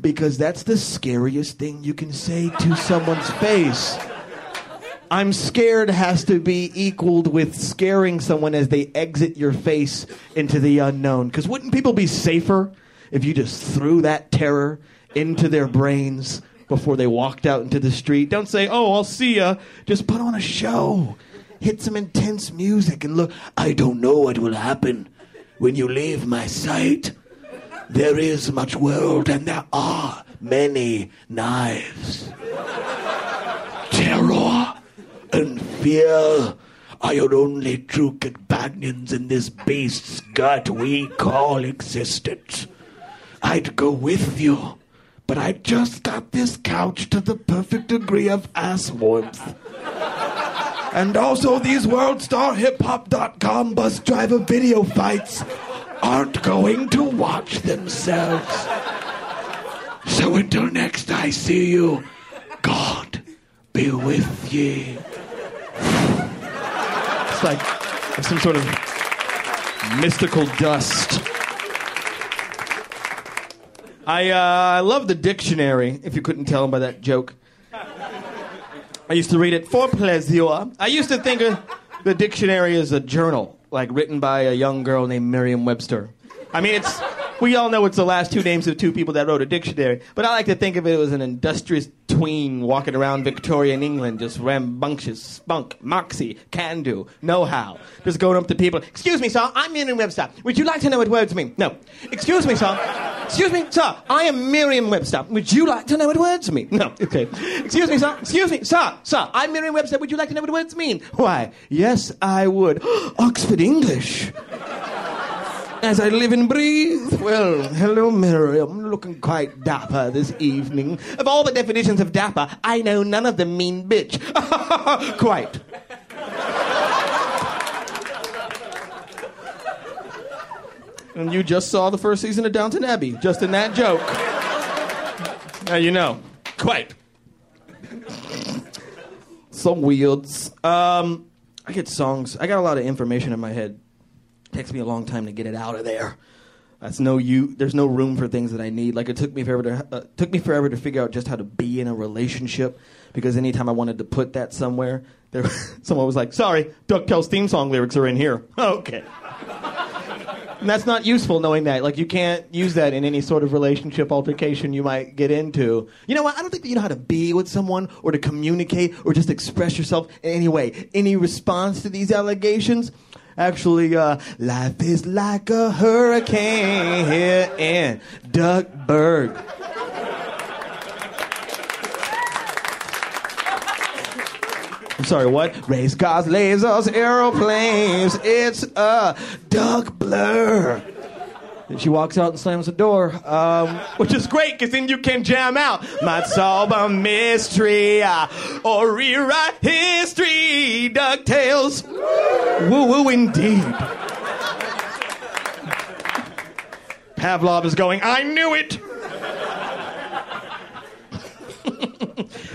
because that's the scariest thing you can say to someone's face. I'm scared has to be equaled with scaring someone as they exit your face into the unknown. Because wouldn't people be safer if you just threw that terror into their brains before they walked out into the street? Don't say, oh, I'll see ya. Just put on a show. Hit some intense music and look. I don't know what will happen when you leave my sight. There is much world and there are many knives. Terror and fear are your only true companions in this beast's gut we call existence. I'd go with you, but I just got this couch to the perfect degree of ass warmth. And also, these WorldStarHipHop.com bus driver video fights aren't going to watch themselves. So until next I see you, God be with ye. It's like some sort of mystical dust. I uh, I love the dictionary. If you couldn't tell by that joke, I used to read it for pleasure. I used to think of the dictionary as a journal, like written by a young girl named Merriam-Webster. I mean, it's we all know it's the last two names of two people that wrote a dictionary, but I like to think of it as an industrious tween walking around Victorian England, just rambunctious, spunk, moxie, can do, know how. Just going up to people, excuse me, sir, I'm Merriam Webster. Would you like to know what words mean? No. Excuse me, sir. Excuse me, sir, I am Merriam Webster. Would you like to know what words mean? No. Okay. Excuse me, sir. Excuse me, sir, sir, I'm Merriam Webster. Would you like to know what words mean? Why, yes, I would. Oxford English. As I live and breathe. Well, hello, Merriam. Looking quite dapper this evening. Of all the definitions of dapper, I know none of them mean bitch. quite. And you just saw the first season of Downton Abbey, just in that joke. Now you know. Quite. Some weirds. Um, I get songs. I got a lot of information in my head. Takes me a long time to get it out of there. That's no you. There's no room for things that I need. Like it took me forever to uh, took me forever to figure out just how to be in a relationship. Because anytime I wanted to put that somewhere, there someone was like, "Sorry, Ducktales theme song lyrics are in here." okay. And that's not useful knowing that. Like, you can't use that in any sort of relationship altercation you might get into. You know what? I don't think that you know how to be with someone or to communicate or just express yourself in any way. Any response to these allegations? Actually, uh, life is like a hurricane here in Duckburg. I'm sorry, what? Race cars, lasers, aeroplanes. It's a duck blur. And she walks out and slams the door, um, which is great because then you can jam out. Might solve a mystery uh, or rewrite history. Ducktales. Woo woo indeed. Pavlov is going, I knew it.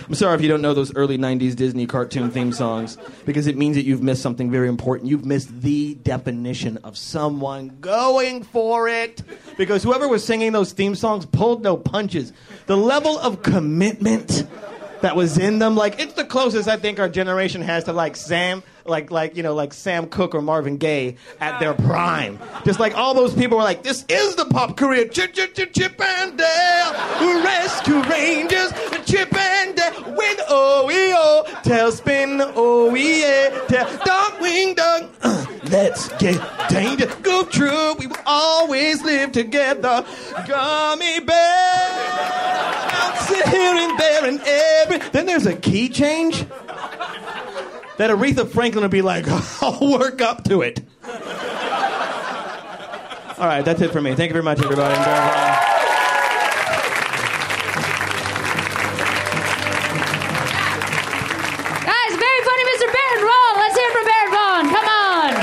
I'm sorry if you don't know those early 90s Disney cartoon theme songs because it means that you've missed something very important. You've missed the definition of someone going for it. Because whoever was singing those theme songs pulled no punches. The level of commitment that was in them, like, it's the closest I think our generation has to, like, Sam. Like, like you know, like Sam Cooke or Marvin Gaye at their prime. Just like all those people were like, this is the pop career. Chip, chip, chip, Chip and Dale, Rescue Rangers, Chip and Dale, with OEO, TaleSpin, OEA, tail, Darkwing Duck. Uh, let's get dangerous. Go true, we will always live together. Gummy bear, bouncing here and there and every. Then there's a key change that Aretha Franklin would be like, I'll work up to it. All right, that's it for me. Thank you very much, everybody. Guys, very funny, Mr. Baron Vaughn. Let's hear from Baron Vaughn. Come on.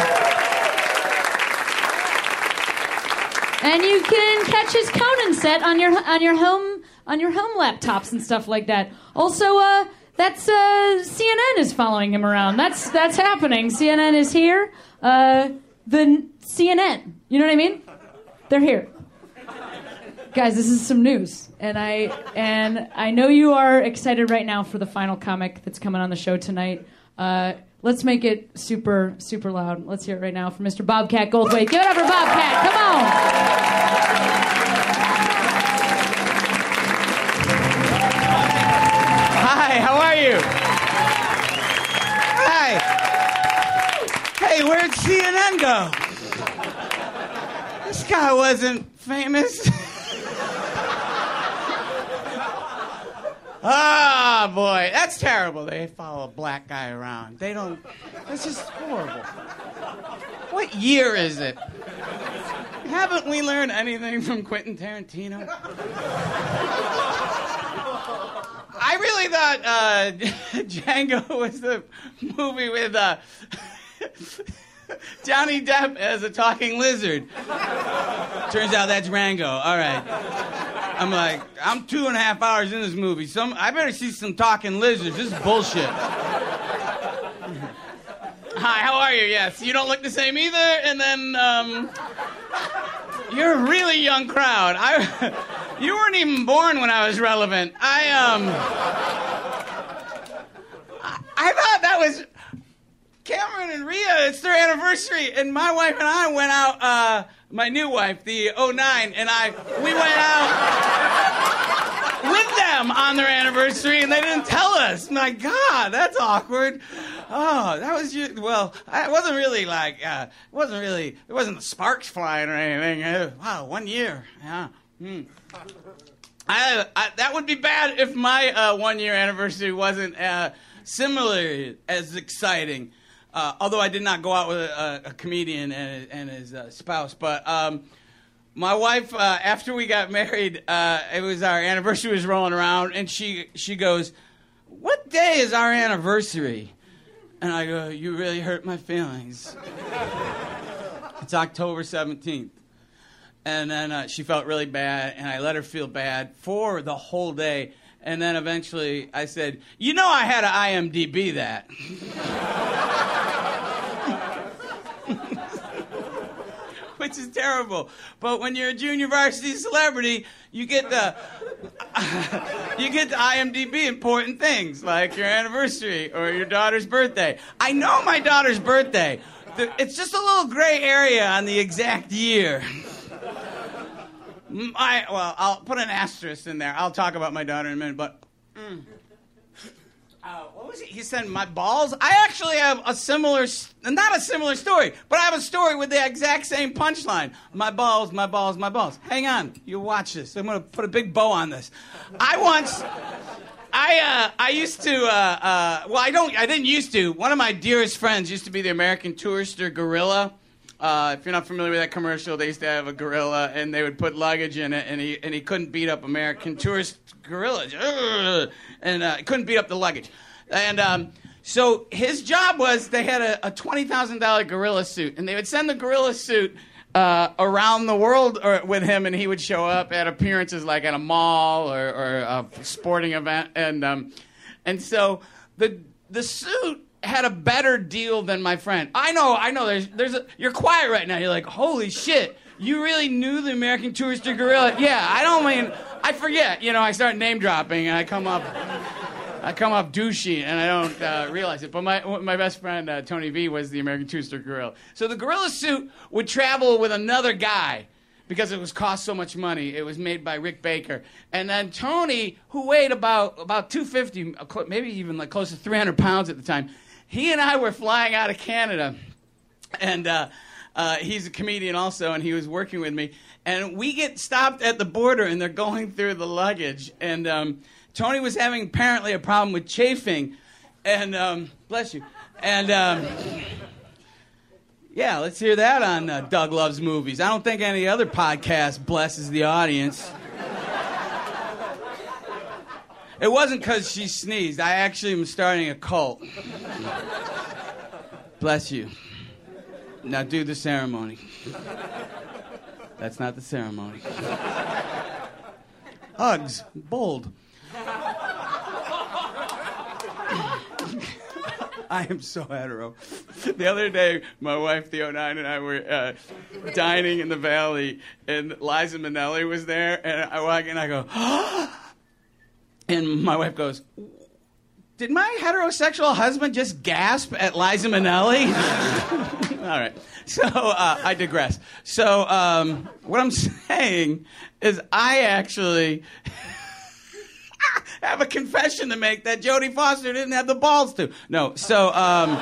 And you can catch his Conan set on your on your home on your home laptops and stuff like that. Also, uh, that's uh, CNN is following him around. That's that's happening. CNN is here. Uh, the CNN. You know what I mean? They're here. Guys, this is some news, and I and I know you are excited right now for the final comic that's coming on the show tonight. Uh, let's make it super super loud. Let's hear it right now for Mr. Bobcat Goldthwait. Give it up for Bobcat. Come on. Hi, how are you? Hi. Hey, where'd CNN go? This guy wasn't famous. Ah, boy, that's terrible. They follow a black guy around. They don't. That's just horrible. What year is it? Haven't we learned anything from Quentin Tarantino? I really thought uh, Django was the movie with uh, Johnny Depp as a talking lizard. Turns out that's Rango. All right. I'm like, I'm two and a half hours in this movie. Some, I better see some talking lizards. This is bullshit. Hi, how are you? Yes, you don't look the same either. And then, um, you're a really young crowd. I, you weren't even born when I was relevant. I, um, I, I thought that was Cameron and Rhea. It's their anniversary, and my wife and I went out. Uh, my new wife, the 09, and I, we went out with them on their anniversary, and they didn't tell us. My God, that's awkward. Oh, that was you. Well, it wasn't really like, uh, wasn't really, it wasn't the sparks flying or anything. Uh, wow, one year. Yeah. Hmm. I, I, that would be bad if my uh, one year anniversary wasn't uh, similar as exciting. Uh, although I did not go out with a, a, comedian and, and his spouse, but um, my wife, uh, after we got married, uh, it was our anniversary was rolling around, and she she goes, "What day is our anniversary?" And I go, "You really hurt my feelings." it's October seventeenth. And then uh, she felt really bad, and I let her feel bad for the whole day. And then eventually I said, You know, I had to IMDb that. Which is terrible. But when you're a junior varsity celebrity, you get the you get the IMDb important things like your anniversary or your daughter's birthday. I know my daughter's birthday. It's just a little gray area on the exact year. My, well, I'll put an asterisk in there. I'll talk about my daughter in a minute, but. mm. Uh, what was it? He said my balls. I actually have a similar, not a similar story, but I have a story with the exact same punchline. My balls, my balls, my balls. Hang on, you watch this. I'm gonna put a big bow on this. I once, I uh, I used to. Uh, uh, well, I don't. I didn't used to. One of my dearest friends used to be the American tourister gorilla. Uh, if you're not familiar with that commercial, they used to have a gorilla, and they would put luggage in it, and he and he couldn't beat up American tourist gorillas, Ugh. and uh, couldn't beat up the luggage, and. Um, so his job was they had a, a twenty thousand dollar gorilla suit, and they would send the gorilla suit uh, around the world or, with him, and he would show up at appearances like at a mall or, or a sporting event, and um, and so the the suit had a better deal than my friend. I know, I know. There's there's a, you're quiet right now. You're like, holy shit. You really knew the American Tourister Gorilla? Yeah, I don't mean I forget. You know, I start name dropping and I come up I come off douchey and I don't uh, realize it. But my my best friend uh, Tony V was the American Tourister Gorilla. So the gorilla suit would travel with another guy because it was cost so much money. It was made by Rick Baker, and then Tony, who weighed about about 250, uh, maybe even like close to 300 pounds at the time. He and I were flying out of Canada, and. Uh, uh, he's a comedian also, and he was working with me. And we get stopped at the border, and they're going through the luggage. And um, Tony was having apparently a problem with chafing. And um, bless you. And um, yeah, let's hear that on uh, Doug Loves Movies. I don't think any other podcast blesses the audience. It wasn't because she sneezed. I actually am starting a cult. Bless you. Now do the ceremony. That's not the ceremony. Hugs. Bold. I am so hetero. The other day, my wife, the 09, and I were uh, dining in the valley, and Liza Minnelli was there, and I walk in, I go, and my wife goes, did my heterosexual husband just gasp at Liza Minnelli? All right. So uh, I digress. So um, what I'm saying is, I actually have a confession to make that Jodie Foster didn't have the balls to. No. So. Um,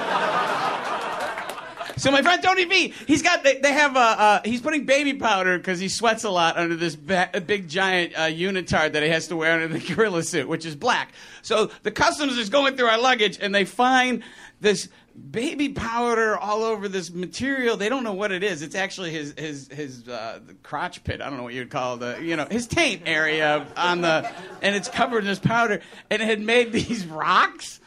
so my friend Tony V, he's got they, they have uh, uh, he's putting baby powder because he sweats a lot under this ba- big giant uh, unitard that he has to wear under the gorilla suit, which is black. So the customs is going through our luggage and they find this baby powder all over this material. They don't know what it is. It's actually his his his uh, crotch pit. I don't know what you'd call the you know his taint area on the, and it's covered in this powder, and it had made these rocks.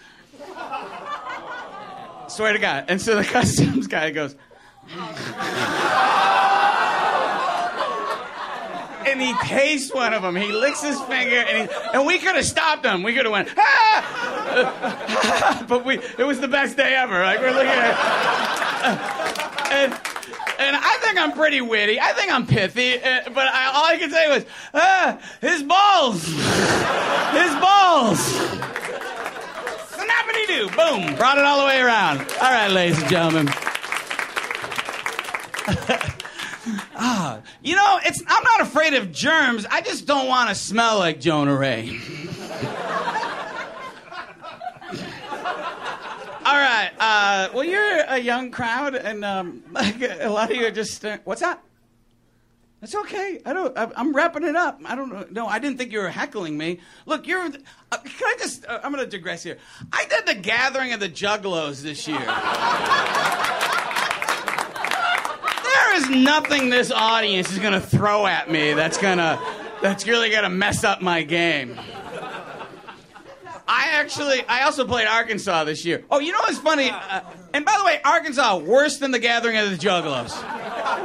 Swear to God. And so the customs guy goes, and he tastes one of them. He licks his finger, and, he, and we could have stopped him. We could have went, ah! but we, it was the best day ever. Like we're looking at, and, and I think I'm pretty witty. I think I'm pithy. uh, But I, all I could say was, ah, his balls, his balls. Boom, brought it all the way around. All right, ladies and gentlemen. ah, you know, it's I'm not afraid of germs. I just don't want to smell like Jonah Ray. all right. Uh, well, you're a young crowd, and um, a lot of you are just. Uh, what's that? That's okay. I don't. I'm wrapping it up. I don't know. No, I didn't think you were heckling me. Look, you're. Uh, can I just? Uh, I'm going to digress here. I did the gathering of the Juggalos this year. there is nothing this audience is going to throw at me that's gonna that's really going to mess up my game. I actually, I also played Arkansas this year. Oh, you know what's funny? Uh, and by the way, Arkansas worse than the Gathering of the Juggalos.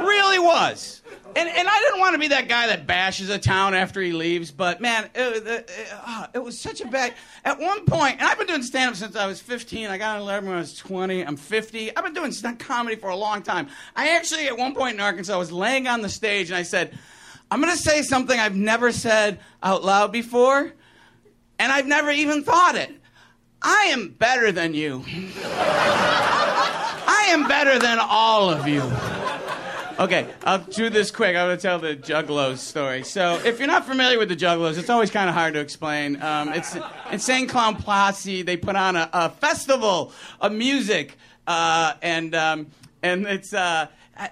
Really was. And, and I didn't want to be that guy that bashes a town after he leaves, but man, it, it, uh, it was such a bad. At one point, and I've been doing stand up since I was 15. I got into Letterman when I was 20. I'm 50. I've been doing comedy for a long time. I actually, at one point in Arkansas, was laying on the stage and I said, I'm going to say something I've never said out loud before, and I've never even thought it. I am better than you. I am better than all of you. Okay, I'll do this quick. I'm going to tell the Juggalos story. So, if you're not familiar with the Juggalos, it's always kind of hard to explain. Um, it's Insane Clown Posse. They put on a, a festival of music, uh, and um, and it's uh,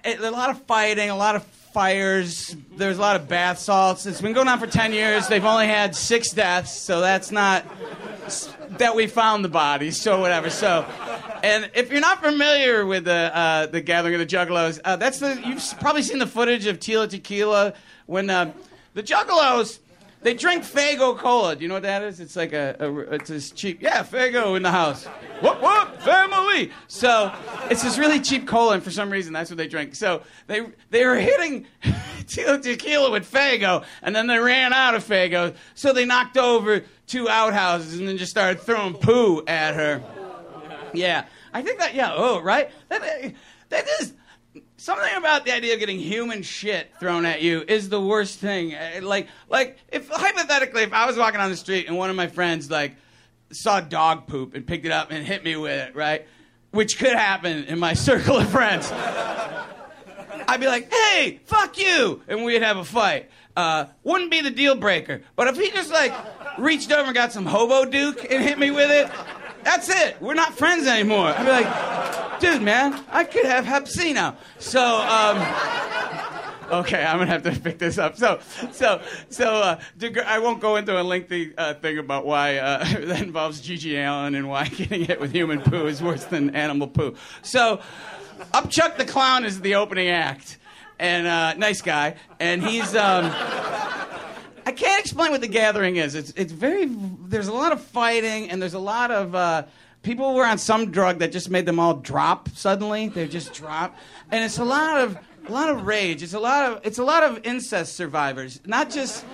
a, a lot of fighting, a lot of fires. There's a lot of bath salts. It's been going on for 10 years. They've only had six deaths, so that's not that we found the bodies, so whatever. So, and if you're not familiar with the uh, the Gathering of the Juggalos, uh, that's the you've probably seen the footage of Tila Tequila when uh, the Juggalos they drink Faygo Cola. Do you know what that is? It's like a, a it's this cheap yeah Faygo in the house. What what family? So it's this really cheap cola, and for some reason that's what they drink. So they they were hitting Tila Tequila with Faygo, and then they ran out of Faygo, so they knocked over two outhouses and then just started throwing poo at her. Yeah, I think that. Yeah. Oh, right. That that is something about the idea of getting human shit thrown at you is the worst thing. Uh, Like, like if hypothetically, if I was walking on the street and one of my friends like saw dog poop and picked it up and hit me with it, right? Which could happen in my circle of friends. I'd be like, "Hey, fuck you," and we'd have a fight. Uh, wouldn't be the deal breaker, but if he just like reached over and got some hobo duke and hit me with it, that's it. We're not friends anymore. I'd be like, "Dude, man, I could have Hep C now." So, um, okay, I'm gonna have to pick this up. So, so, so, uh, I won't go into a lengthy uh, thing about why uh, that involves GG Allin and why getting hit with human poo is worse than animal poo. So, Upchuck the Clown is the opening act, and uh, nice guy, and he's. Um, I can't explain what the gathering is. It's it's very. There's a lot of fighting, and there's a lot of. Uh, People were on some drug that just made them all drop suddenly. They just drop, and it's a lot of a lot of rage. It's a lot of it's a lot of incest survivors. Not just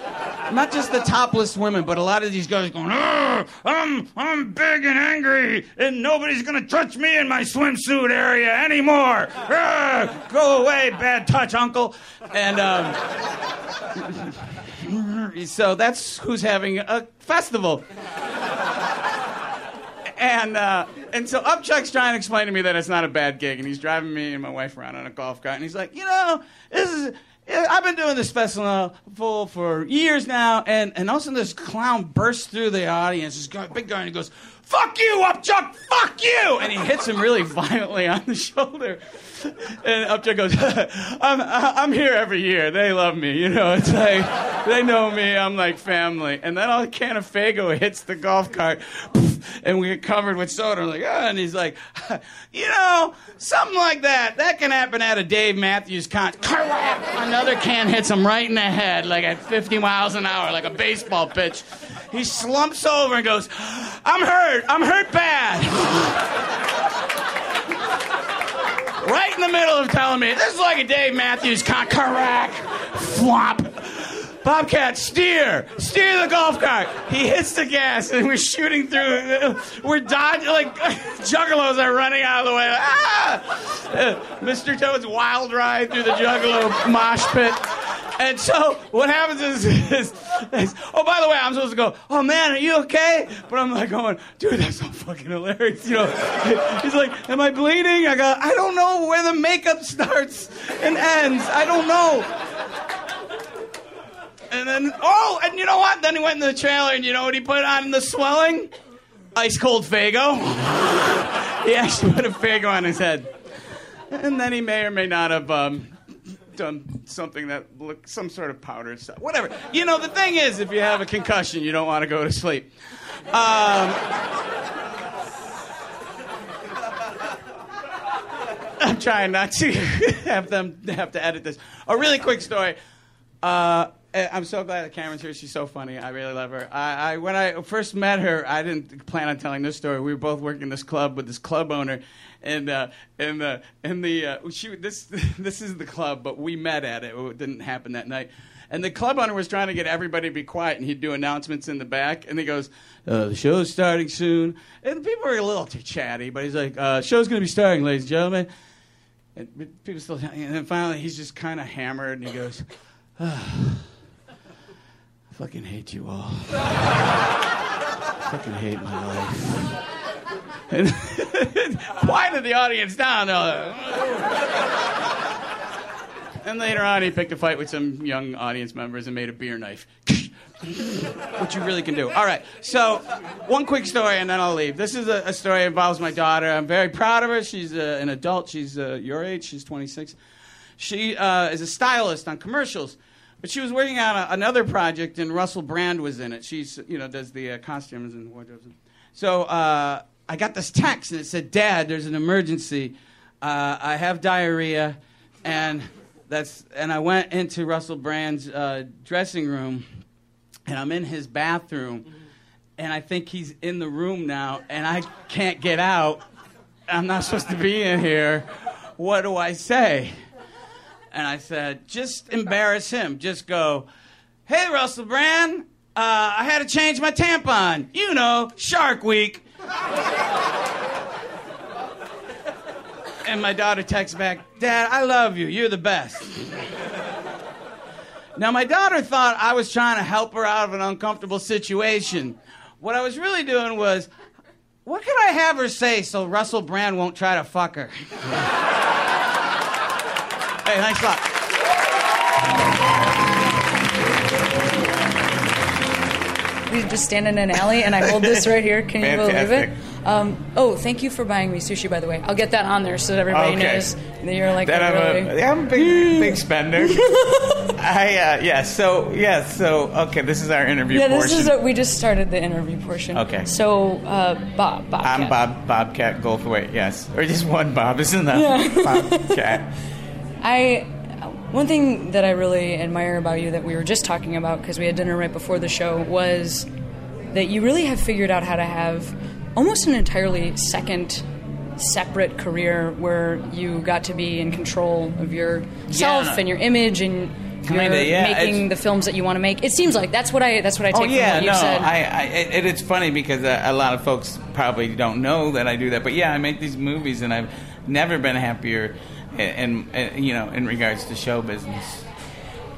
not just the topless women, but a lot of these guys going, "Ugh, I'm I'm big and angry, and nobody's gonna touch me in my swimsuit area anymore. Ugh, go away, bad touch, uncle." And um, so that's who's having a festival. And uh, and so Upchuck's trying to explain to me that it's not a bad gig, and he's driving me and my wife around on a golf cart, and he's like, you know, this is. I've been doing this festival for years now, and, and all of a sudden this clown bursts through the audience, this guy, big guy, and he goes, "Fuck you, Upchuck! Fuck you!" And he hits him really violently on the shoulder. And Upchuck goes, I'm, I'm here every year. They love me. You know, it's like, they know me. I'm like family. And then a can of Faygo hits the golf cart, and we get covered with soda. I'm like, ah, and he's like, you know, something like that. That can happen at a Dave Matthews concert. Another can hits him right in the head, like at 50 miles an hour, like a baseball pitch. He slumps over and goes, I'm hurt. I'm hurt bad. right in the middle of telling me this is like a Dave Matthews con- correct flop. Bobcat, steer, steer the golf cart. He hits the gas, and we're shooting through. We're dodging like juggalos are running out of the way. Ah! Uh, Mr. Toad's wild ride through the juggalo mosh pit. And so what happens is, is, is, oh, by the way, I'm supposed to go, oh man, are you okay? But I'm like going, dude, that's so fucking hilarious. You know, he's like, am I bleeding? I go, I don't know where the makeup starts and ends. I don't know. And then, oh, and you know what? Then he went in the trailer, and you know what he put on the swelling? Ice cold Faygo. he actually put a Faygo on his head. And then he may or may not have um, done something that looked some sort of powder stuff. Whatever. You know, the thing is, if you have a concussion, you don't want to go to sleep. Um, I'm trying not to have them have to edit this. A really quick story. Uh, I'm so glad that Cameron's here. She's so funny. I really love her. I, I when I first met her, I didn't plan on telling this story. We were both working this club with this club owner, and uh, and the and the uh, she this this is the club, but we met at it. It didn't happen that night. And the club owner was trying to get everybody to be quiet, and he'd do announcements in the back. And he goes, uh, "The show's starting soon." And people were a little too chatty, but he's like, uh, "Show's going to be starting, ladies and gentlemen." And people still, and then finally he's just kind of hammered, and he goes, "Ah, "I fucking hate you all. fucking hate my life." And quieted the audience down. And later on, he picked a fight with some young audience members and made a beer knife. Which you really can do. All right, so one quick story and then I'll leave. This is a, a story involves my daughter. I'm very proud of her. She's uh, an adult. She's uh, your age. She's 26. She uh, is a stylist on commercials, but she was working on a, another project and Russell Brand was in it. She's, you know, does the uh, costumes and wardrobes. So uh, I got this text and it said, Dad, there's an emergency. Uh, I have diarrhea and that's and I went into Russell Brand's uh, dressing room, and I'm in his bathroom, and I think he's in the room now, and I can't get out. I'm not supposed to be in here. What do I say? And I said, just embarrass him. Just go, hey, Russell Brand, uh, I had to change my tampon. You know, Shark Week. And my daughter texts back, Dad, I love you. You're the best. now, my daughter thought I was trying to help her out of an uncomfortable situation. What I was really doing was, what could I have her say so Russell Brand won't try to fuck her? hey, thanks a lot. We just stand in an alley and I hold this right here. Can you believe it? Um, oh, thank you for buying me sushi, by the way. I'll get that on there so that everybody Okay. knows that you're like That a I'm really. a, yeah, I'm a big, big spender. I uh, yeah. So yeah. So okay, this is our interview yeah, this is what we just started the interview portion. Okay. So, uh, Bob, Bob. I'm Bob Bobcat Goldthwait. Yes, or just one Bob is enough. Yeah. Bobcat. I one thing that I really admire about you that we were just talking about because we had dinner right before the show was that you really have figured out how to have almost an entirely second separate career where you got to be in control of yourself Yeah. and your image and Kinda, yeah, making it's- the films that you want to make. It seems like that's what I that's what I take Oh from yeah, what you no, said. I, I it, it's funny because uh, a lot of folks probably don't know that I do that, but yeah, I make these movies and I've never been happier, in, in you know in regards to show business.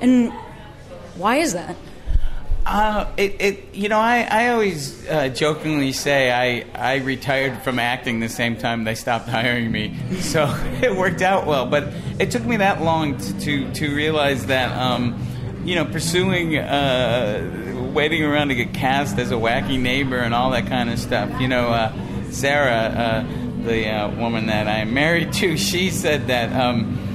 and why is that? Uh, it, it, you know, I, I always uh, jokingly say I, I retired from acting the same time they stopped hiring me, so it worked out well. But it took me that long to, to, to realize that, um, you know, pursuing, uh, waiting around to get cast as a wacky neighbor and all that kind of stuff. You know, uh, Sarah, uh, the uh, woman that I'm married to, she said that. Um,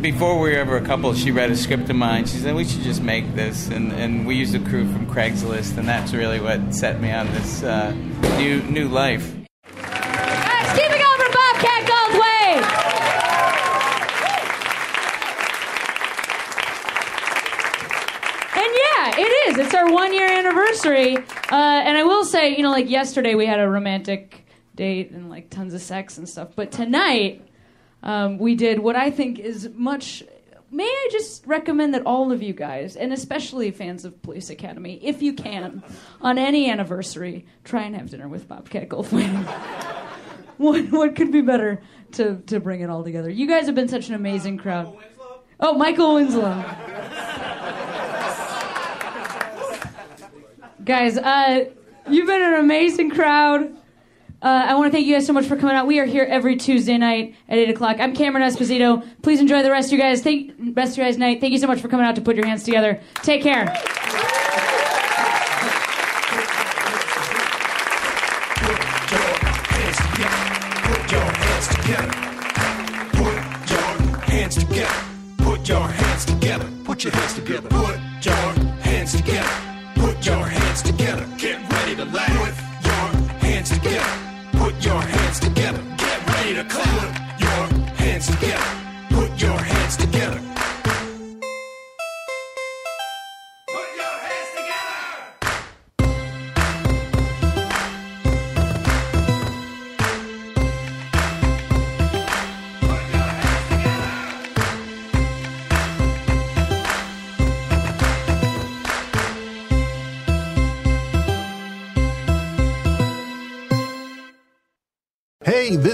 before we were ever a couple, she read a script of mine. She said we should just make this, and, and we used a crew from Craigslist, and that's really what set me on this uh, new new life. Keep it going Bobcat Goldthwait. And yeah, it is. It's our one year anniversary. Uh, and I will say, you know, like yesterday we had a romantic date and like tons of sex and stuff. But tonight um, we did what I think is much. May I just recommend that all of you guys, and especially fans of Police Academy, if you can, on any anniversary, try and have dinner with Bobcat Goldthwait. what what could be better to to bring it all together? You guys have been such an amazing crowd. Oh, Michael Winslow. guys, uh, you've been an amazing crowd. Uh, I want to thank you guys so much for coming out. We are here every Tuesday night at eight o'clock. I'm Cameron Esposito. Please enjoy the rest of you guys. Thank rest of you guys' night. Thank you so much for coming out to put your hands together. Take care.